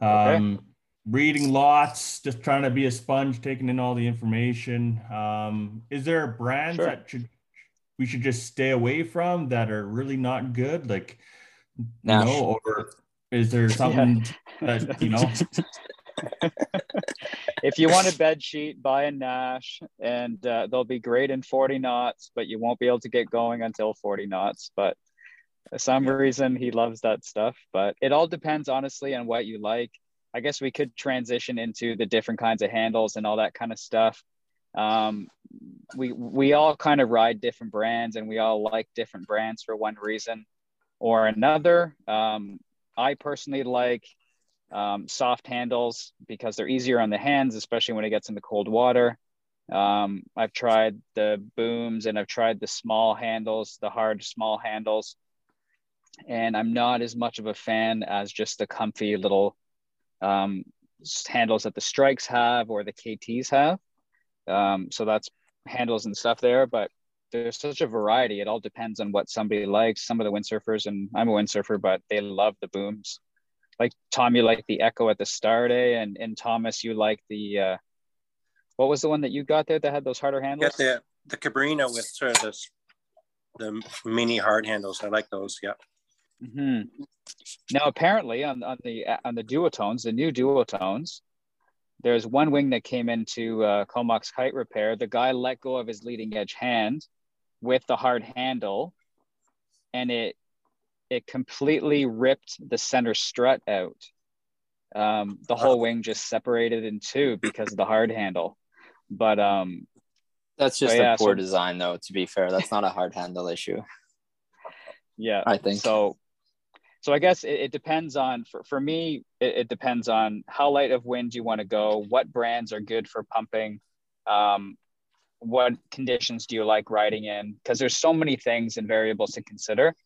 um, okay. Reading lots, just trying to be a sponge, taking in all the information. Um, is there brands sure. that should we should just stay away from that are really not good? Like, no, know, or is there <laughs> something yeah. that you know? <laughs> if you want a bed sheet, buy a Naish, and uh, they'll be great in 40 knots, but you won't be able to get going until 40 knots. But for some reason, he loves that stuff. But it all depends, honestly, on what you like. I guess we could transition into the different kinds of handles and all that kind of stuff. Um, we we all kind of ride different brands, and we all like different brands for one reason or another. Um, I personally like um, soft handles because they're easier on the hands, especially when it gets into cold water. Um, I've tried the booms and I've tried the small handles, the hard small handles, and I'm not as much of a fan as just the comfy little um, handles that the strikes have or the KTs have. Um, so that's handles and stuff there, but there's such a variety. It all depends on what somebody likes. Some of the windsurfers, and I'm a windsurfer, but they love the booms like Tom, you like the Echo at the start, eh? And and Thomas, you like the uh, what was the one that you got there that had those harder handles? Get the the Cabrinha with sort of this, the mini hard handles. I like those. Yeah. Mm-hmm. Now, apparently, on on the on the duotones, the new duotones, there's one wing that came into uh, Comox kite repair. The guy let go of his leading edge hand with the hard handle, and it it completely ripped the center strut out. Um, the whole wing just separated in two because of the hard handle. But um, that's just a poor so, design, though. To be fair, that's not a hard handle issue. <laughs> Yeah, I think so. So I guess it, it depends on for, for me. It, it, depends on how light of wind you want to go. What brands are good for pumping? Um, what conditions do you like riding in? Because there's so many things and variables to consider.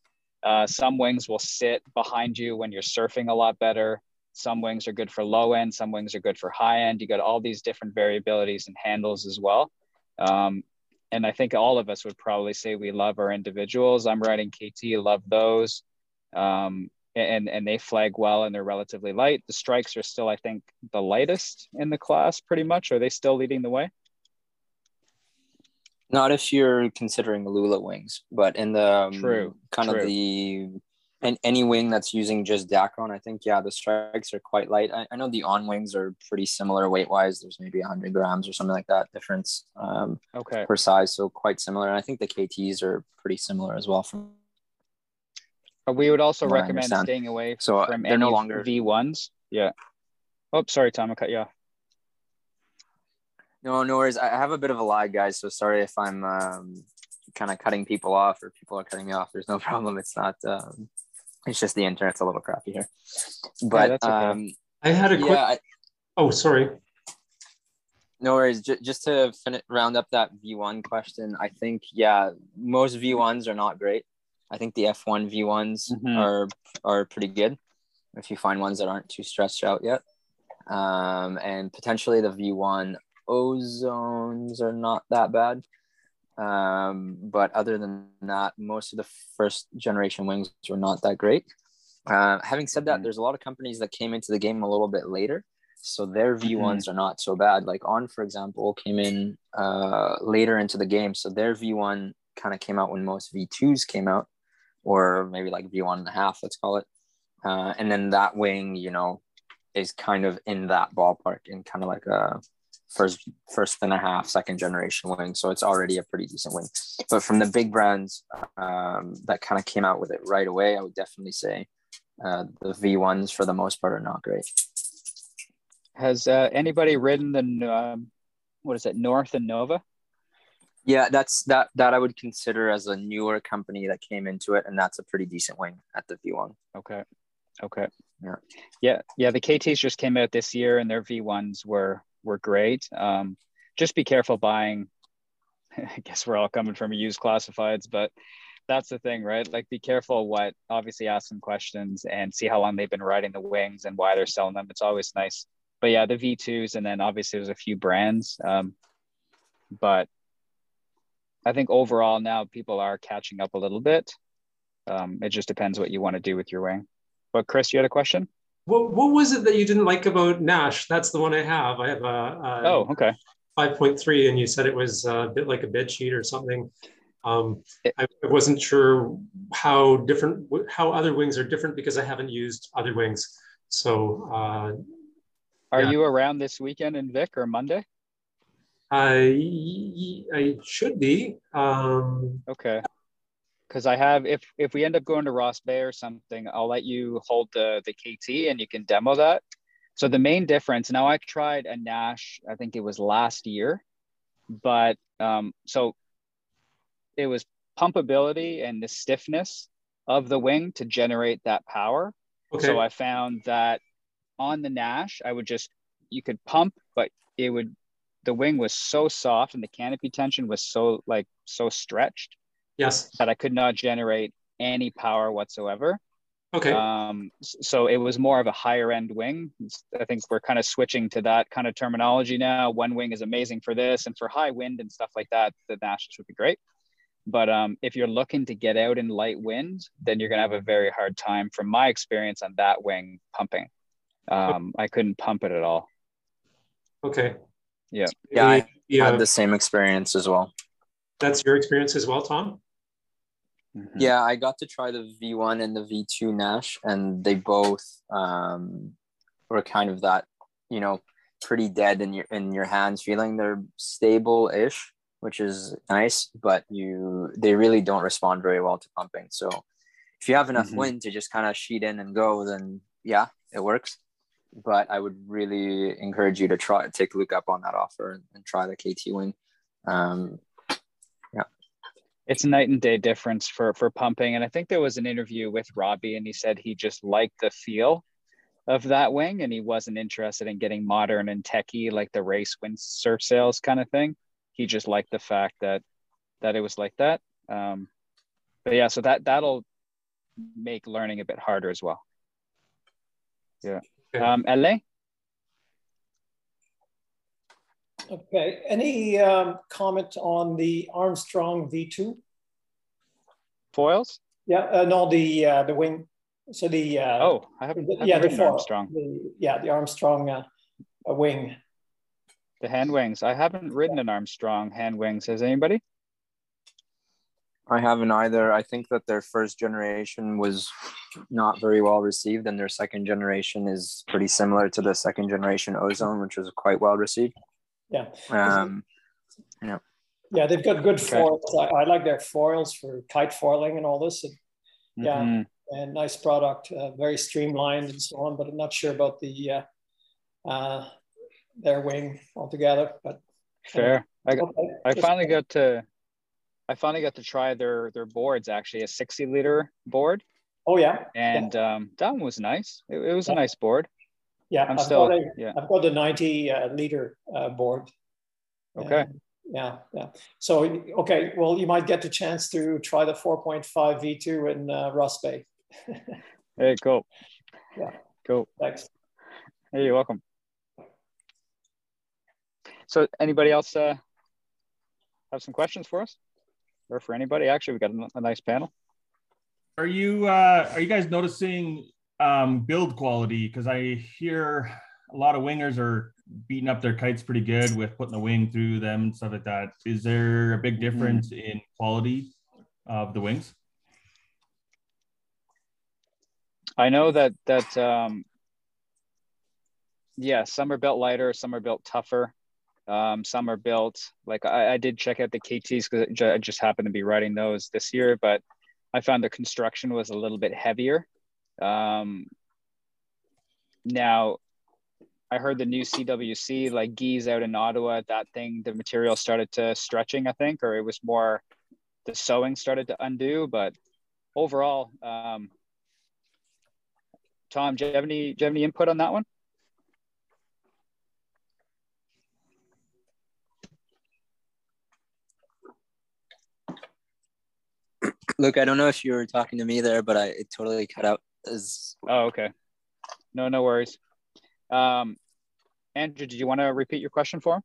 Uh, some wings will sit behind you when you're surfing a lot better. Some wings are good for low end, some wings are good for high end. You got all these different variabilities and handles as well. Um, and I think all of us would probably say we love our individuals. I'm riding KT, love those. Um, and, and they flag well and they're relatively light. The strikes are still, I think, the lightest in the class pretty much. Are they still leading the way? Not if you're considering Lula wings, but in the um, true kind true. of the and any wing that's using just Dacron, I think yeah, the strikes are quite light. I, I know the on wings are pretty similar weight wise. There's maybe 100 grams or something like that difference um, okay. per size, so quite similar. And I think the KTs are pretty similar as well. From we would also recommend staying away so from they're any no longer V1s. Yeah. Oh, sorry, Tom, I cut you off. No, no worries. I have a bit of a lag, guys. So sorry if I'm um, kind of cutting people off or people are cutting me off. There's no <laughs> problem. It's not. Um, it's just the internet's a little crappy here. But yeah, okay. um, I had a quick. Yeah, I, oh, sorry. No worries. J- just to fin- round up that V1 question, I think yeah, most V1s are not great. I think the F1 V1s mm-hmm. are are pretty good if you find ones that aren't too stretched out yet. Um, and potentially the V1 ozones are not that bad. Um, but other than that, most of the first generation wings were not that great. Uh, having said that, mm-hmm. there's a lot of companies that came into the game a little bit later. So their V1s mm-hmm. are not so bad. Like On, for example, came in uh, later into the game. So their V1 kind of came out when most V2s came out, or maybe like V1 and a half, let's call it. Uh, and then that wing, you know, is kind of in that ballpark and kind of like a first first and a half second generation wing so it's already a pretty decent wing but from the big brands um, that kind of came out with it right away i would definitely say uh, the V1s for the most part are not great. Has uh, anybody ridden the um, what is it, North and Nova? Yeah, that's that that I would consider as a newer company that came into it, and that's a pretty decent wing at the V1. Okay. Okay. Yeah. Yeah. Yeah. The KTs just came out this year and their V1s were were great. Um, just be careful buying. <laughs> I guess we're all coming from used classifieds, but that's the thing, right? Like be careful what obviously ask some questions and see how long they've been riding the wings and why they're selling them. It's always nice. But yeah, the V2s and then obviously there's a few brands. Um, but I think overall now people are catching up a little bit. Um, it just depends what you want to do with your wing. But Chris, you had a question? What, what was it that you didn't like about Naish? That's the one I have. I have a, a oh okay 5.3, and you said it was a bit like a bed sheet or something. Um, I, I wasn't sure how different how other wings are different because I haven't used other wings. So uh, are yeah. you around this weekend in Vic or Monday? I I should be. Um, okay because I have if if we end up going to Ross Bay or something, I'll let you hold the the KT and you can demo that. So the main difference now I tried a Naish, I think it was last year, but um, so it was pumpability and the stiffness of the wing to generate that power. Okay. So I found that on the Naish, I would just you could pump, but it would the wing was so soft and the canopy tension was so like so stretched Yes. That I could not generate any power whatsoever. Okay. Um, so it was more of a higher end wing. I think we're kind of switching to that kind of terminology now. One wing is amazing for this, and for high wind and stuff like that, the Naishes would be great. But um, if you're looking to get out in light wind, then you're going to have a very hard time, from my experience on that wing, pumping. Um, I couldn't pump it at all. Okay. Yeah. Yeah, I yeah. had the same experience as well. That's your experience as well, Tom? Mm-hmm. Yeah, I got to try the V1 and the V2 Naish, and they both um, were kind of that, you know, pretty dead in your in your hands feeling. They're stable-ish, which is nice, but you they really don't respond very well to pumping. So if you have enough mm-hmm. wind to just kind of sheet in and go, then yeah, it works. But I would really encourage you to try take Luke up on that offer and, try the KT wing. Um, yeah, it's a night and day difference for for pumping. And I think there was an interview with Robbie, and he said he just liked the feel of that wing, and he wasn't interested in getting modern and techy like the race windsurf sails kind of thing. He just liked the fact that that it was like that. Um, but yeah, so that that'll make learning a bit harder as well. Yeah. Um, LA. Okay. Any um, comment on the Armstrong V2? Foils? Yeah, uh, no, the uh, the wing. So the uh, oh, I haven't, the, yeah, the foil, Armstrong. The, yeah, the Armstrong uh, wing. The hand wings. I haven't ridden an Armstrong hand wings. Has anybody? I haven't either. I think that their first generation was not very well received, and their second generation is pretty similar to the second generation Ozone, which was quite well received. Yeah. Um, yeah. Yeah, they've got good okay. foils. I, I, like their foils for kite foiling and all this. And, yeah, mm-hmm. and nice product, uh, very streamlined and so on. But I'm not sure about the uh, uh, their wing altogether. But fair. I got, I finally got to I finally got to try their their boards actually a 60 liter board. Oh yeah. And yeah. Um, that one was nice. It, it was yeah. a nice board. Yeah, I'm I've still, got a, yeah. I've got the 90 uh, liter uh, board. Okay. Yeah, yeah. So, okay, well, you might get the chance to try the 4.5 V2 in uh, Ross Bay. <laughs> hey, cool. Yeah. Cool. Thanks. Hey, you're welcome. So, anybody else uh, have some questions for us, or for anybody? Actually, we got a, a nice panel. Are you uh, are you guys noticing um, build quality because I hear a lot of wingers are beating up their kites pretty good with putting the wing through them and stuff like that. Is there a big mm-hmm. difference mm-hmm. in quality of the wings? I know that that um, yeah, some are built lighter, some are built tougher. Um, some are built like I, I did check out the KTs because I just happened to be riding those this year, but I found the construction was a little bit heavier Um, now, I heard the new CWC, like geese out in Ottawa, that thing, the material started to stretching, I think, or it was more the sewing started to undo. But overall, um, Tom, do you have any do you have any input on that one? Look, I don't know if you were talking to me there, but I it totally cut out. As... Oh, okay. No, no worries. Um, Andrew, did you want to repeat your question for him?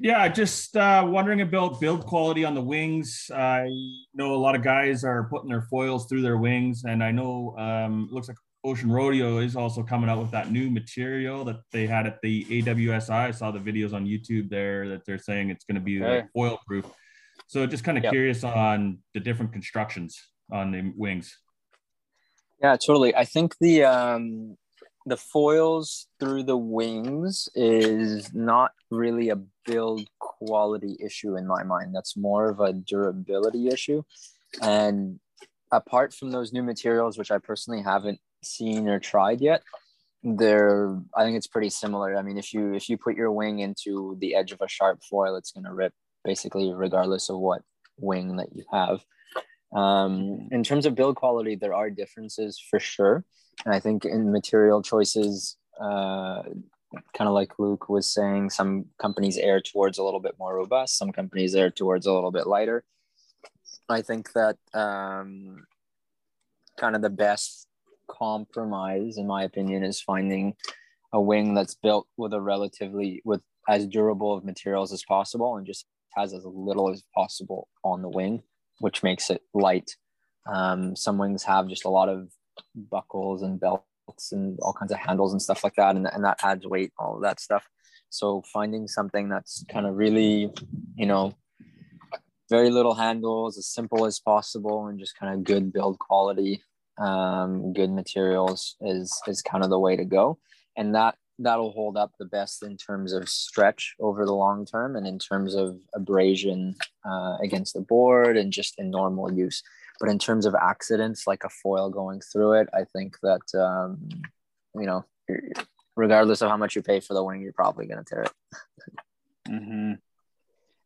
Yeah, just uh, wondering about build quality on the wings. I know a lot of guys are putting their foils through their wings, and I know um, it looks like Ocean Rodeo is also coming out with that new material that they had at the AWSI. I saw the videos on YouTube there that they're saying it's going to be okay. like foil proof. So just kind of yep. curious on the different constructions on the wings. Yeah, totally. I think the um, the foils through the wings is not really a build quality issue in my mind. That's more of a durability issue. And apart from those new materials, which I personally haven't seen or tried yet, they're I think it's pretty similar. I mean, if you if you put your wing into the edge of a sharp foil, it's gonna rip basically regardless of what wing that you have. Um, in terms of build quality, there are differences for sure. And I think in material choices, uh, kind of like Luke was saying, some companies err towards a little bit more robust, some companies err towards a little bit lighter. I think that um, kind of the best compromise, in my opinion, is finding a wing that's built with a relatively with as durable of materials as possible and just has as little as possible on the wing, which makes it light. Um, some wings have just a lot of buckles and belts and all kinds of handles and stuff like that, and, and that adds weight, all that stuff. So finding something that's kind of really, you know, very little handles, as simple as possible, and just kind of good build quality, um, good materials is is kind of the way to go. And that that'll hold up the best in terms of stretch over the long term and in terms of abrasion uh, against the board and just in normal use. But in terms of accidents, like a foil going through it, I think that, um, you know, regardless of how much you pay for the wing, you're probably going to tear it. mm-hmm.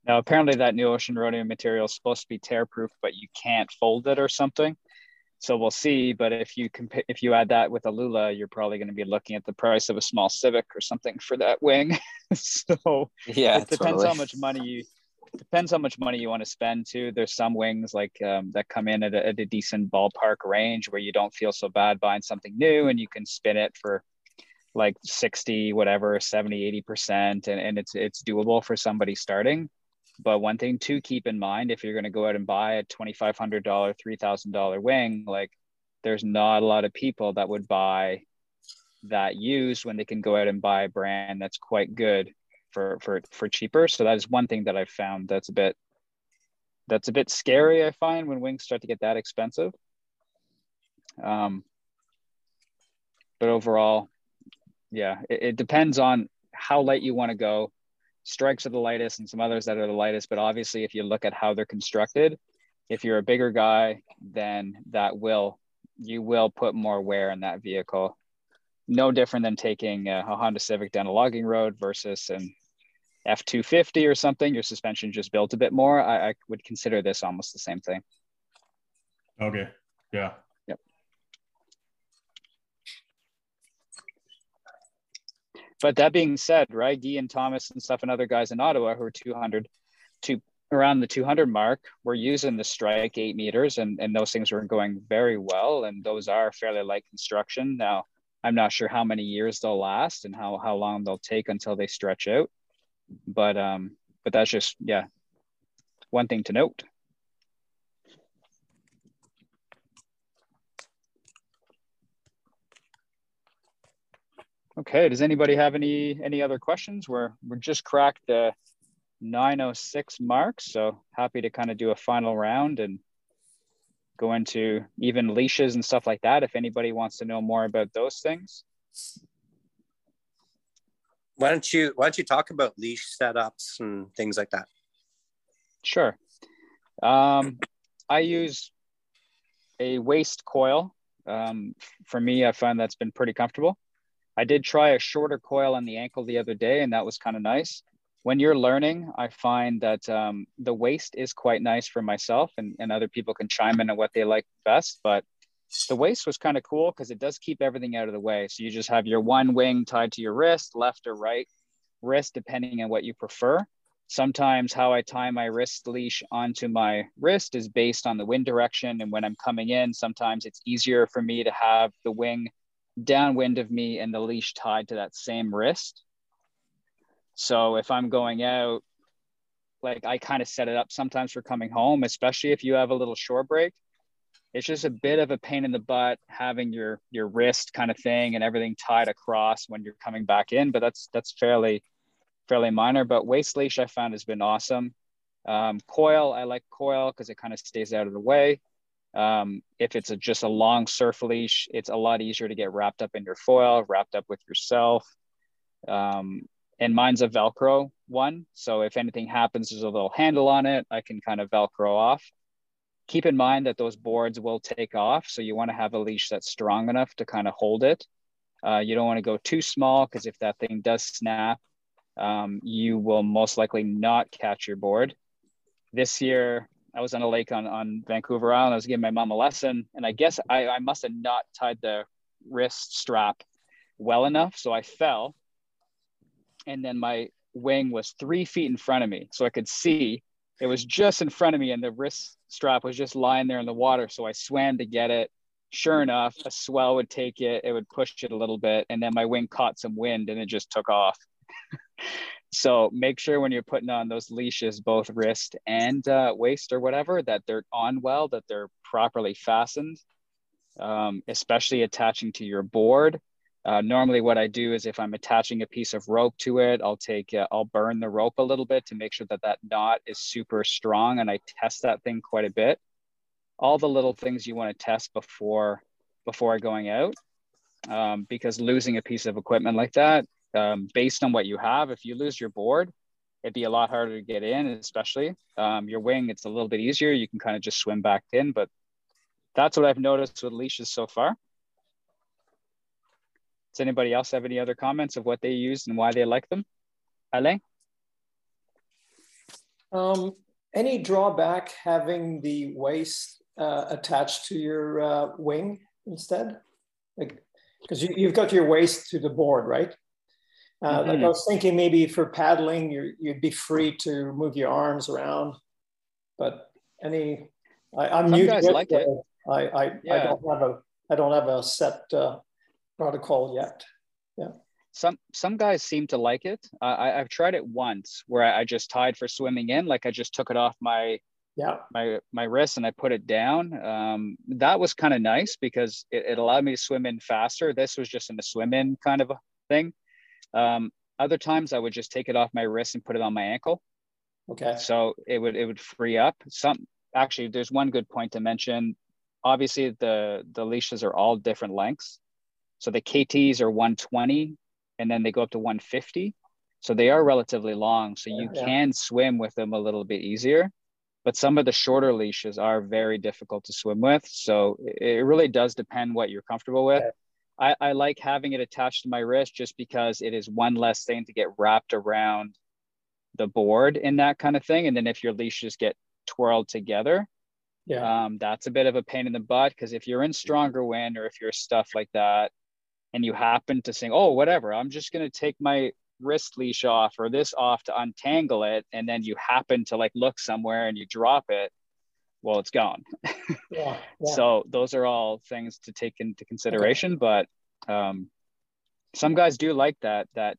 Now, apparently, that new ocean rodeo material is supposed to be tear proof, but you can't fold it or something so we'll see. But if you compare, if you add that with Aluula, you're probably going to be looking at the price of a small Civic or something for that wing. <laughs> so yeah, it depends totally. how much money you depends how much money you want to spend too. There's some wings like um, that come in at a, at a decent ballpark range where you don't feel so bad buying something new and you can spin it for like 60 whatever 70 80 percent and, and it's it's doable for somebody starting but one thing to keep in mind if you're going to go out and buy a $2,500, $3,000 wing, like there's not a lot of people that would buy that used when they can go out and buy a brand that's quite good for for for cheaper. So that is one thing that I've found that's a bit that's a bit scary. I find when wings start to get that expensive. Um, but overall, yeah, it, it depends on how light you want to go strikes are the lightest and some others that are the lightest. But obviously, if you look at how they're constructed, if you're a bigger guy, then that will you will put more wear in that vehicle. No different than taking a, a Honda Civic down a logging road versus an F two fifty or something. Your suspension just built a bit more. I, I would consider this almost the same thing. Okay. Yeah. But that being said, right, Guy and Thomas and stuff and other guys in Ottawa who are 200 to around the 200 mark were using the strike eight meters and, and those things were going very well. And those are fairly light construction. Now, I'm not sure how many years they'll last and how, how long they'll take until they stretch out. But, um, but that's just, yeah, one thing to note. Okay, does anybody have any any other questions? We're we're just cracked the 906 mark, so happy to kind of do a final round and go into even leashes and stuff like that if anybody wants to know more about those things. Why don't you why don't you talk about leash setups and things like that? Sure. Um, I use a waist coil Um, for me, I find that's been pretty comfortable. I did try a shorter coil on the ankle the other day, and that was kind of nice. When you're learning, I find that um, the waist is quite nice for myself, and, and other people can chime in on what they like best. But the waist was kind of cool because it does keep everything out of the way. So you just have your one wing tied to your wrist, left or right wrist, depending on what you prefer. Sometimes how I tie my wrist leash onto my wrist is based on the wind direction. And when I'm coming in, sometimes it's easier for me to have the wing downwind of me and the leash tied to that same wrist. So if I'm going out, like I kind of set it up sometimes for coming home, especially if you have a little shore break. It's just a bit of a pain in the butt having your your wrist kind of thing and everything tied across when you're coming back in, but that's that's fairly fairly minor. But waist leash I found has been awesome. Um, coil I like coil because it kind of stays out of the way. Um, if it's a, just a long surf leash, it's a lot easier to get wrapped up in your foil, wrapped up with yourself. Um, and mine's a Velcro one. So if anything happens, there's a little handle on it. I can kind of Velcro off. Keep in mind that those boards will take off. So you want to have a leash that's strong enough to kind of hold it. Uh, you don't want to go too small because if that thing does snap, um, you will most likely not catch your board. This year, I was on a lake on, on Vancouver Island. I was giving my mom a lesson, and I guess I, I must have not tied the wrist strap well enough. So I fell, and then my wing was three feet in front of me. So I could see it was just in front of me, and the wrist strap was just lying there in the water. So I swam to get it. Sure enough, a swell would take it, it would push it a little bit, and then my wing caught some wind and it just took off. So make sure when you're putting on those leashes, both wrist and uh, waist or whatever, that they're on well, that they're properly fastened, um, especially attaching to your board. Uh, normally what I do is if I'm attaching a piece of rope to it, I'll take, uh, I'll burn the rope a little bit to make sure that that knot is super strong. And I test that thing quite a bit. All the little things you want to test before, before going out. Um, because losing a piece of equipment like that um, based on what you have. If you lose your board, it'd be a lot harder to get in, especially um, your wing. It's a little bit easier. You can kind of just swim back in, but that's what I've noticed with leashes so far. Does anybody else have any other comments of what they use and why they like them? Alain? Um, any drawback having the waist uh, attached to your uh, wing instead? Like, because you, have got your waist to the board, right? Uh, mm-hmm. Like I was thinking maybe for paddling, you would be free to move your arms around, but any, I, am new guys to like it. I, I, yeah. I don't have a, I don't have a set uh, protocol yet. Yeah. Some some guys seem to like it. Uh, I, I've tried it once where I, I just tied for swimming in, like I just took it off my yeah my my wrist and I put it down. Um, that was kind of nice because it, it allowed me to swim in faster. This was just in the swim in kind of a thing. Um, other times I would just take it off my wrist and put it on my ankle. Okay. So it would it would free up. Some actually there's one good point to mention. Obviously the the leashes are all different lengths. So the KTs are 120 and then they go up to 150. So they are relatively long. So you yeah. can swim with them a little bit easier. But some of the shorter leashes are very difficult to swim with. So it really does depend what you're comfortable with. I, I like having it attached to my wrist just because it is one less thing to get wrapped around the board in that kind of thing. And then if your leashes get twirled together, yeah, um, that's a bit of a pain in the butt because if you're in stronger wind or if you're stuff like that, and you happen to say, "Oh, whatever, I'm just gonna take my wrist leash off or this off to untangle it," and then you happen to like look somewhere and you drop it, well, it's gone. yeah, <laughs> yeah. So those are all things to take into consideration. Okay. But um, some guys do like that that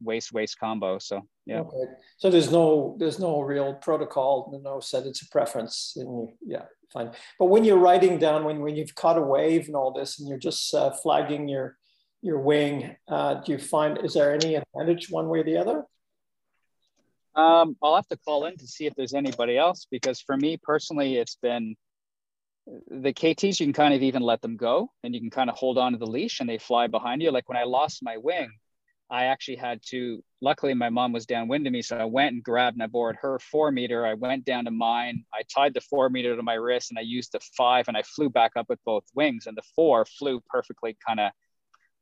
waist waist combo. So yeah. Okay. So there's no there's no real protocol. No said it's a preference. And yeah, fine. But when you're writing down when when you've caught a wave and all this, and you're just uh, flagging your your wing, uh, do you find is there any advantage one way or the other? Um, I'll have to call in to see if there's anybody else because for me personally, it's been the KTs. You can kind of even let them go, and you can kind of hold on to the leash, and they fly behind you. Like when I lost my wing, I actually had to, luckily my mom was downwind of me. So I went and grabbed and I bored her four meter. I went down to mine. I tied the four meter to my wrist and I used the five and I flew back up with both wings and the four flew perfectly kind of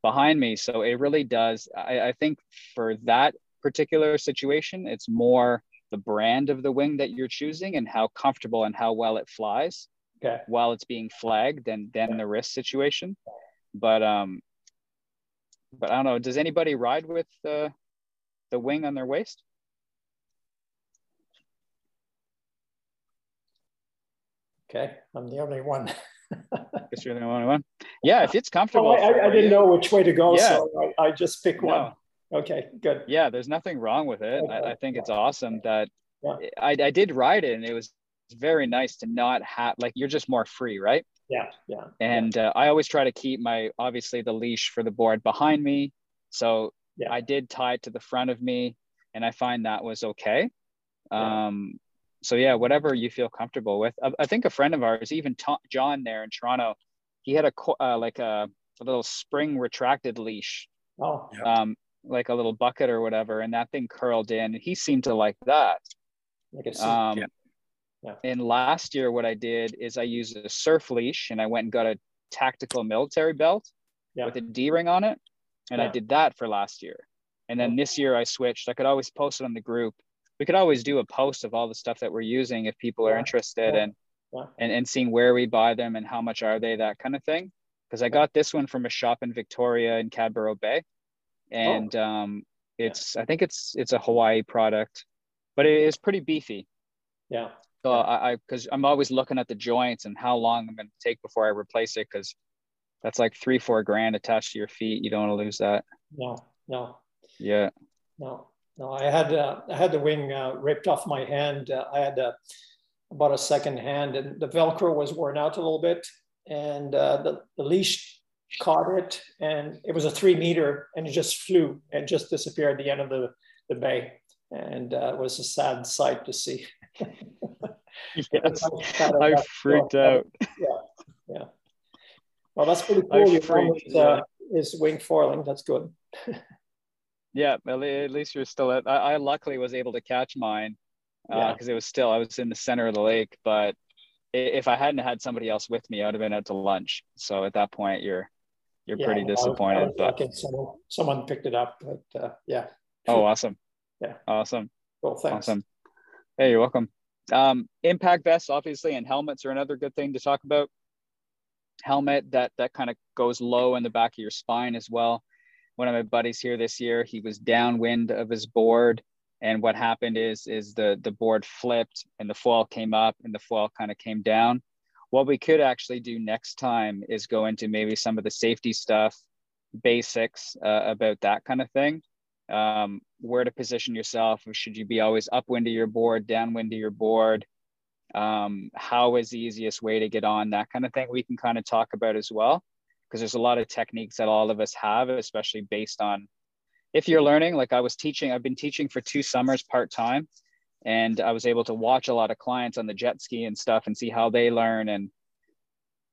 behind me. So it really does. I, I think for that particular situation, it's more the brand of the wing that you're choosing and how comfortable and how well it flies okay. while it's being flagged and then the wrist situation. But um, but I don't know. Does anybody ride with the the wing on their waist? Okay, I'm the only one. Guess you're the only one. Yeah, if it's comfortable. Well, I, I, didn't you, know which way to go, yeah. so I, I just pick one. No. Okay, good. Yeah, there's nothing wrong with it. Okay. I, I, think it's awesome that yeah. I, I did ride it, and it was very nice to not have like you're just more free, right? Yeah, yeah. And uh, I always try to keep my obviously the leash for the board behind me. So yeah. I did tie it to the front of me, and I find that was okay. Yeah. Um, so yeah, whatever you feel comfortable with. I, I think a friend of ours, even Ta- John there in Toronto, he had a uh, like a, a, little spring retracted leash. Oh. Um, like a little bucket or whatever, and that thing curled in. He seemed to like that. Like um, yeah. Yeah. And last year, what I did is I used a surf leash and I went and got a tactical military belt yeah. with a D ring on it. And Yeah. I did that for last year. And then this year I switched. I could always post it on the group. We could always do a post of all the stuff that we're using if people are interested and, and and seeing where we buy them and how much are they, that kind of thing. Because I got this one from a shop in Victoria in Cadboro Bay. And um it's I think it's it's a Hawaii product, but it is pretty beefy. Yeah. So I, I, because I'm always looking at the joints and how long I'm going to take before I replace it, because that's like three, four grand attached to your feet. You don't want to lose that. No, no, Yeah. no, no. I had uh, I had the wing uh, ripped off my hand. Uh, I had uh, about a second hand, and the Velcro was worn out a little bit, and uh, the, the leash caught it, and it was a three meter, and it just flew and just disappeared at the end of the the bay, and uh, it was a sad sight to see. <laughs> <laughs> Yes. I freaked yeah, out. Yeah, yeah. Well, that's pretty I cool. Your freaked, mom is, yeah. uh, is wing foiling. That's good. <laughs> Yeah. At least you're still at, I, I luckily was able to catch mine Yeah. because it was still, I was in the center of the lake. But if I hadn't had somebody else with me, I would have been out to lunch. So at that point, you're, you're Yeah, pretty no, I was- I disappointed. was But Someone, someone picked it up, but uh, yeah. oh, awesome. Yeah. Awesome. Cool. Thanks. Awesome. Hey, you're welcome. Um, impact vests, obviously, and helmets are another good thing to talk about. Helmet that that kind of goes low in the back of your spine as well. One of my buddies here this year, he was downwind of his board, and what happened is is the the board flipped and the foil came up and the foil kind of came down. What we could actually do next time is go into maybe some of the safety stuff, basics uh, about that kind of thing um, where to position yourself. Should you be always upwind of your board, downwind of your board? Um, how is the easiest way to get on? That kind of thing we can kind of talk about as well, because there's a lot of techniques that all of us have, especially based on if you're learning. Like I was teaching, I've been teaching for two summers part time, and I was able to watch a lot of clients on the jet ski and stuff and see how they learn. And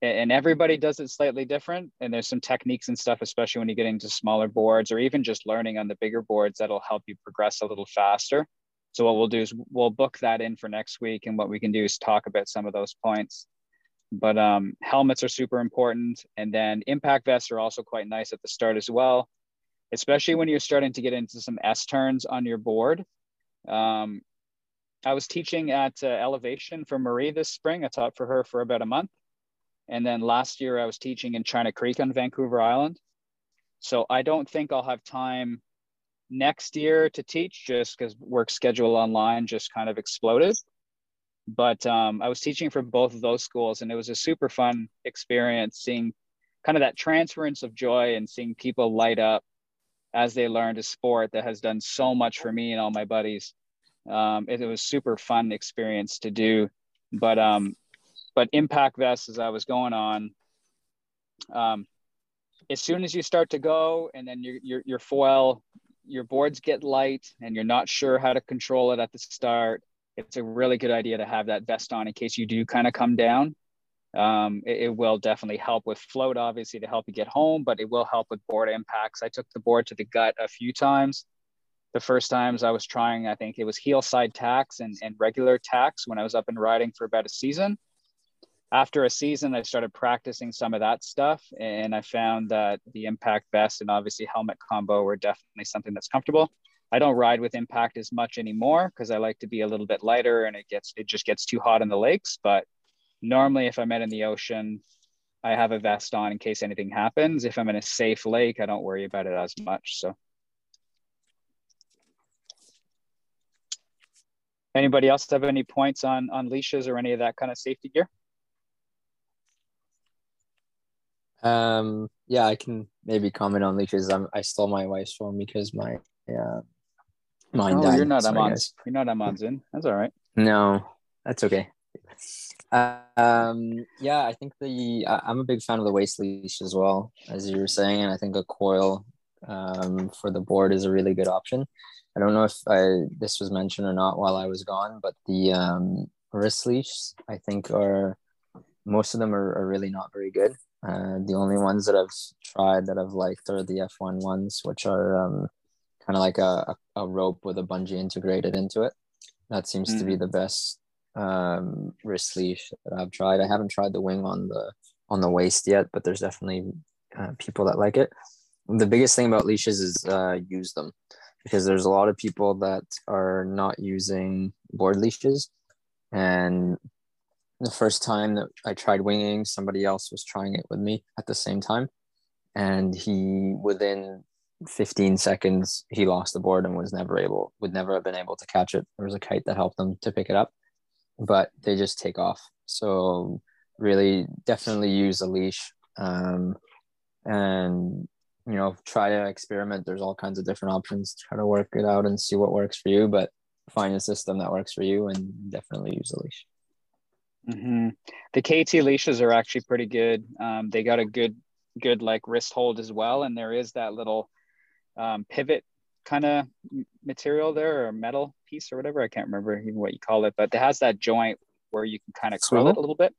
and everybody does it slightly different. And there's some techniques and stuff especially when you get into smaller boards or even just learning on the bigger boards that'll help you progress a little faster. So what we'll do is we'll book that in for next week. And what we can do is talk about some of those points. But um, helmets are super important. And then impact vests are also quite nice at the start as well especially when you're starting to get into some s turns on your board. Um, i was teaching at uh, elevation for marie this spring i taught for her for about a month and then last year I was teaching in China Creek on Vancouver Island. So I don't think I'll have time next year to teach just because work schedule online just kind of exploded. But um, I was teaching for both of those schools and it was a super fun experience seeing kind of that transference of joy and seeing people light up as they learned a sport that has done so much for me and all my buddies. Um, it, it was super fun experience to do. But um, but impact vests as I was going on, um, as soon as you start to go and then your, your, your foil, your boards get light and you're not sure how to control it at the start, it's a really good idea to have that vest on in case you do kind of come down. Um, it, it, will definitely help with float, obviously, to help you get home, but it will help with board impacts. I took the board to the gut a few times. The first times I was trying, I think it was heel side tacks and, and regular tacks when I was up and riding for about a season. After a season, I started practicing some of that stuff, and I found that the impact vest and obviously helmet combo were definitely something that's comfortable. I don't ride with impact as much anymore because I like to be a little bit lighter and it gets it just gets too hot in the lakes. But normally if I'm out in the ocean, I have a vest on in case anything happens. If I'm in a safe lake, I don't worry about it as much. So anybody else have any points on on leashes or any of that kind of safety gear? Um yeah, I can maybe comment on leashes. I'm I stole my wife's phone because my uh Mine oh, died. You're not Sorry, Amon's. You're not Amon's in. That's all right. No, that's okay. Um, yeah, I think the I, am a big fan of the waist leash as well, as you were saying, and I think a coil um, for the board is a really good option. I don't know if I, this was mentioned or not while I was gone, but the um, wrist leash I think are most of them are, are really not very good. Uh, the only ones that I've tried that I've liked are the F-One ones, which are um, kind of like a, a rope with a bungee integrated into it. That seems mm. to be mm. the best um, wrist leash that I've tried. I haven't tried the wing on the on the waist yet, but there's definitely uh, people that like it. The biggest thing about leashes is uh, use them because there's a lot of people that are not using board leashes. And the first time that I tried winging, somebody else was trying it with me at the same time. And he, within 15 seconds he lost the board and was never able would never have been able to catch it there was a kite that helped them to pick it up but they just take off so really definitely use a leash um, and you know try to experiment there's all kinds of different options try to work it out and see what works for you but find a system that works for you and definitely use a leash mm-hmm. the kt leashes are actually pretty good um, they got a good good like wrist hold as well and there is that little um, pivot kind of material there or metal piece or whatever. I can't remember even what you call it, but it has that joint where you can kind of curl it a little bit.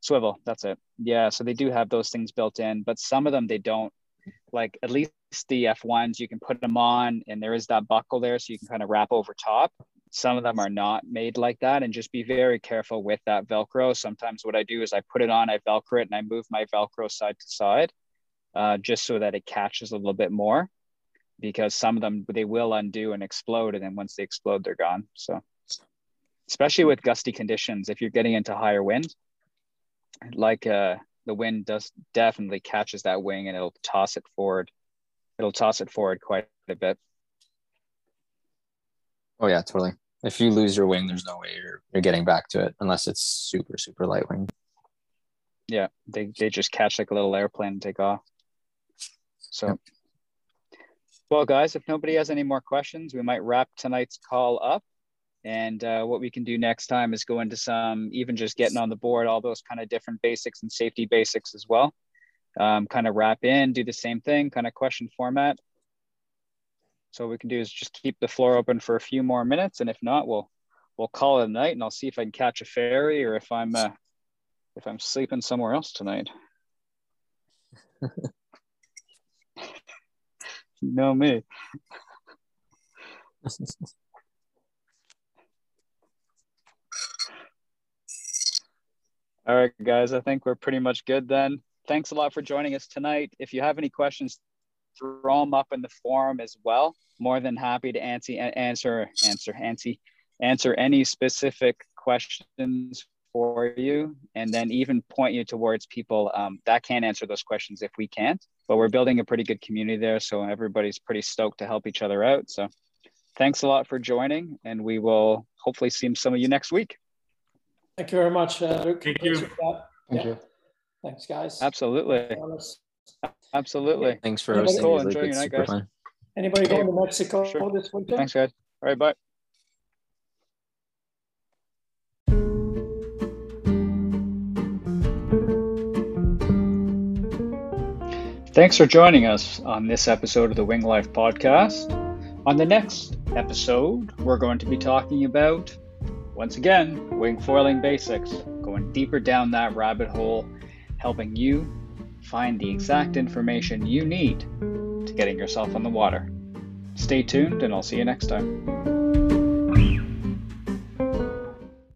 Swivel, that's it. Yeah, so they do have those things built in, but some of them they don't. Like at least the F-Ones, you can put them on and there is that buckle there so you can kind of wrap over top. Some of them are not made like that and just be very careful with that Velcro. Sometimes what I do is I put it on, I Velcro it, and I move my Velcro side to side uh, just so that it catches a little bit more because some of them they will undo and explode and then once they explode they're gone so especially with gusty conditions if you're getting into higher wind like uh the wind does definitely catches that wing and it'll toss it forward. It'll toss it forward quite a bit. Oh yeah totally. If you lose your wing there's no way you're, you're getting back to it unless it's super super light wing. Yeah they, they just catch like a little airplane and take off. So yep. Well, guys, if nobody has any more questions, we might wrap tonight's call up. And uh, what we can do next time is go into some, even just getting on the board, all those kind of different basics and safety basics as well. Um, kind of wrap in, do the same thing, kind of question format. So what we can do is just keep the floor open for a few more minutes, and if not, we'll we'll call it a night, and I'll see if I can catch a ferry or if I'm uh, if I'm sleeping somewhere else tonight. <laughs> You know me. <laughs> All right, guys, I think we're pretty much good then. Thanks a lot for joining us tonight. If you have any questions, throw them up in the forum as well. More than happy to answer, answer, answer, answer, answer any specific questions for you and then even point you towards people um, that can answer those questions if we can't but we're building a pretty good community there so everybody's pretty stoked to help each other out so thanks a lot for joining and we will hopefully see some of you next week thank you very much uh, Luke. thank you. Thank yeah. you. Thanks guys. Absolutely. Absolutely. Thanks for hosting cool. enjoy your night guys. fun. anybody going to mexico sure. this winter thanks guys. All right bye. Thanks for joining us on this episode of the Wing Life podcast. On the next episode, we're going to be talking about, once again, wing foiling basics, going deeper down that rabbit hole, helping you find the exact information you need to getting yourself on the water. Stay tuned, and I'll see you next time.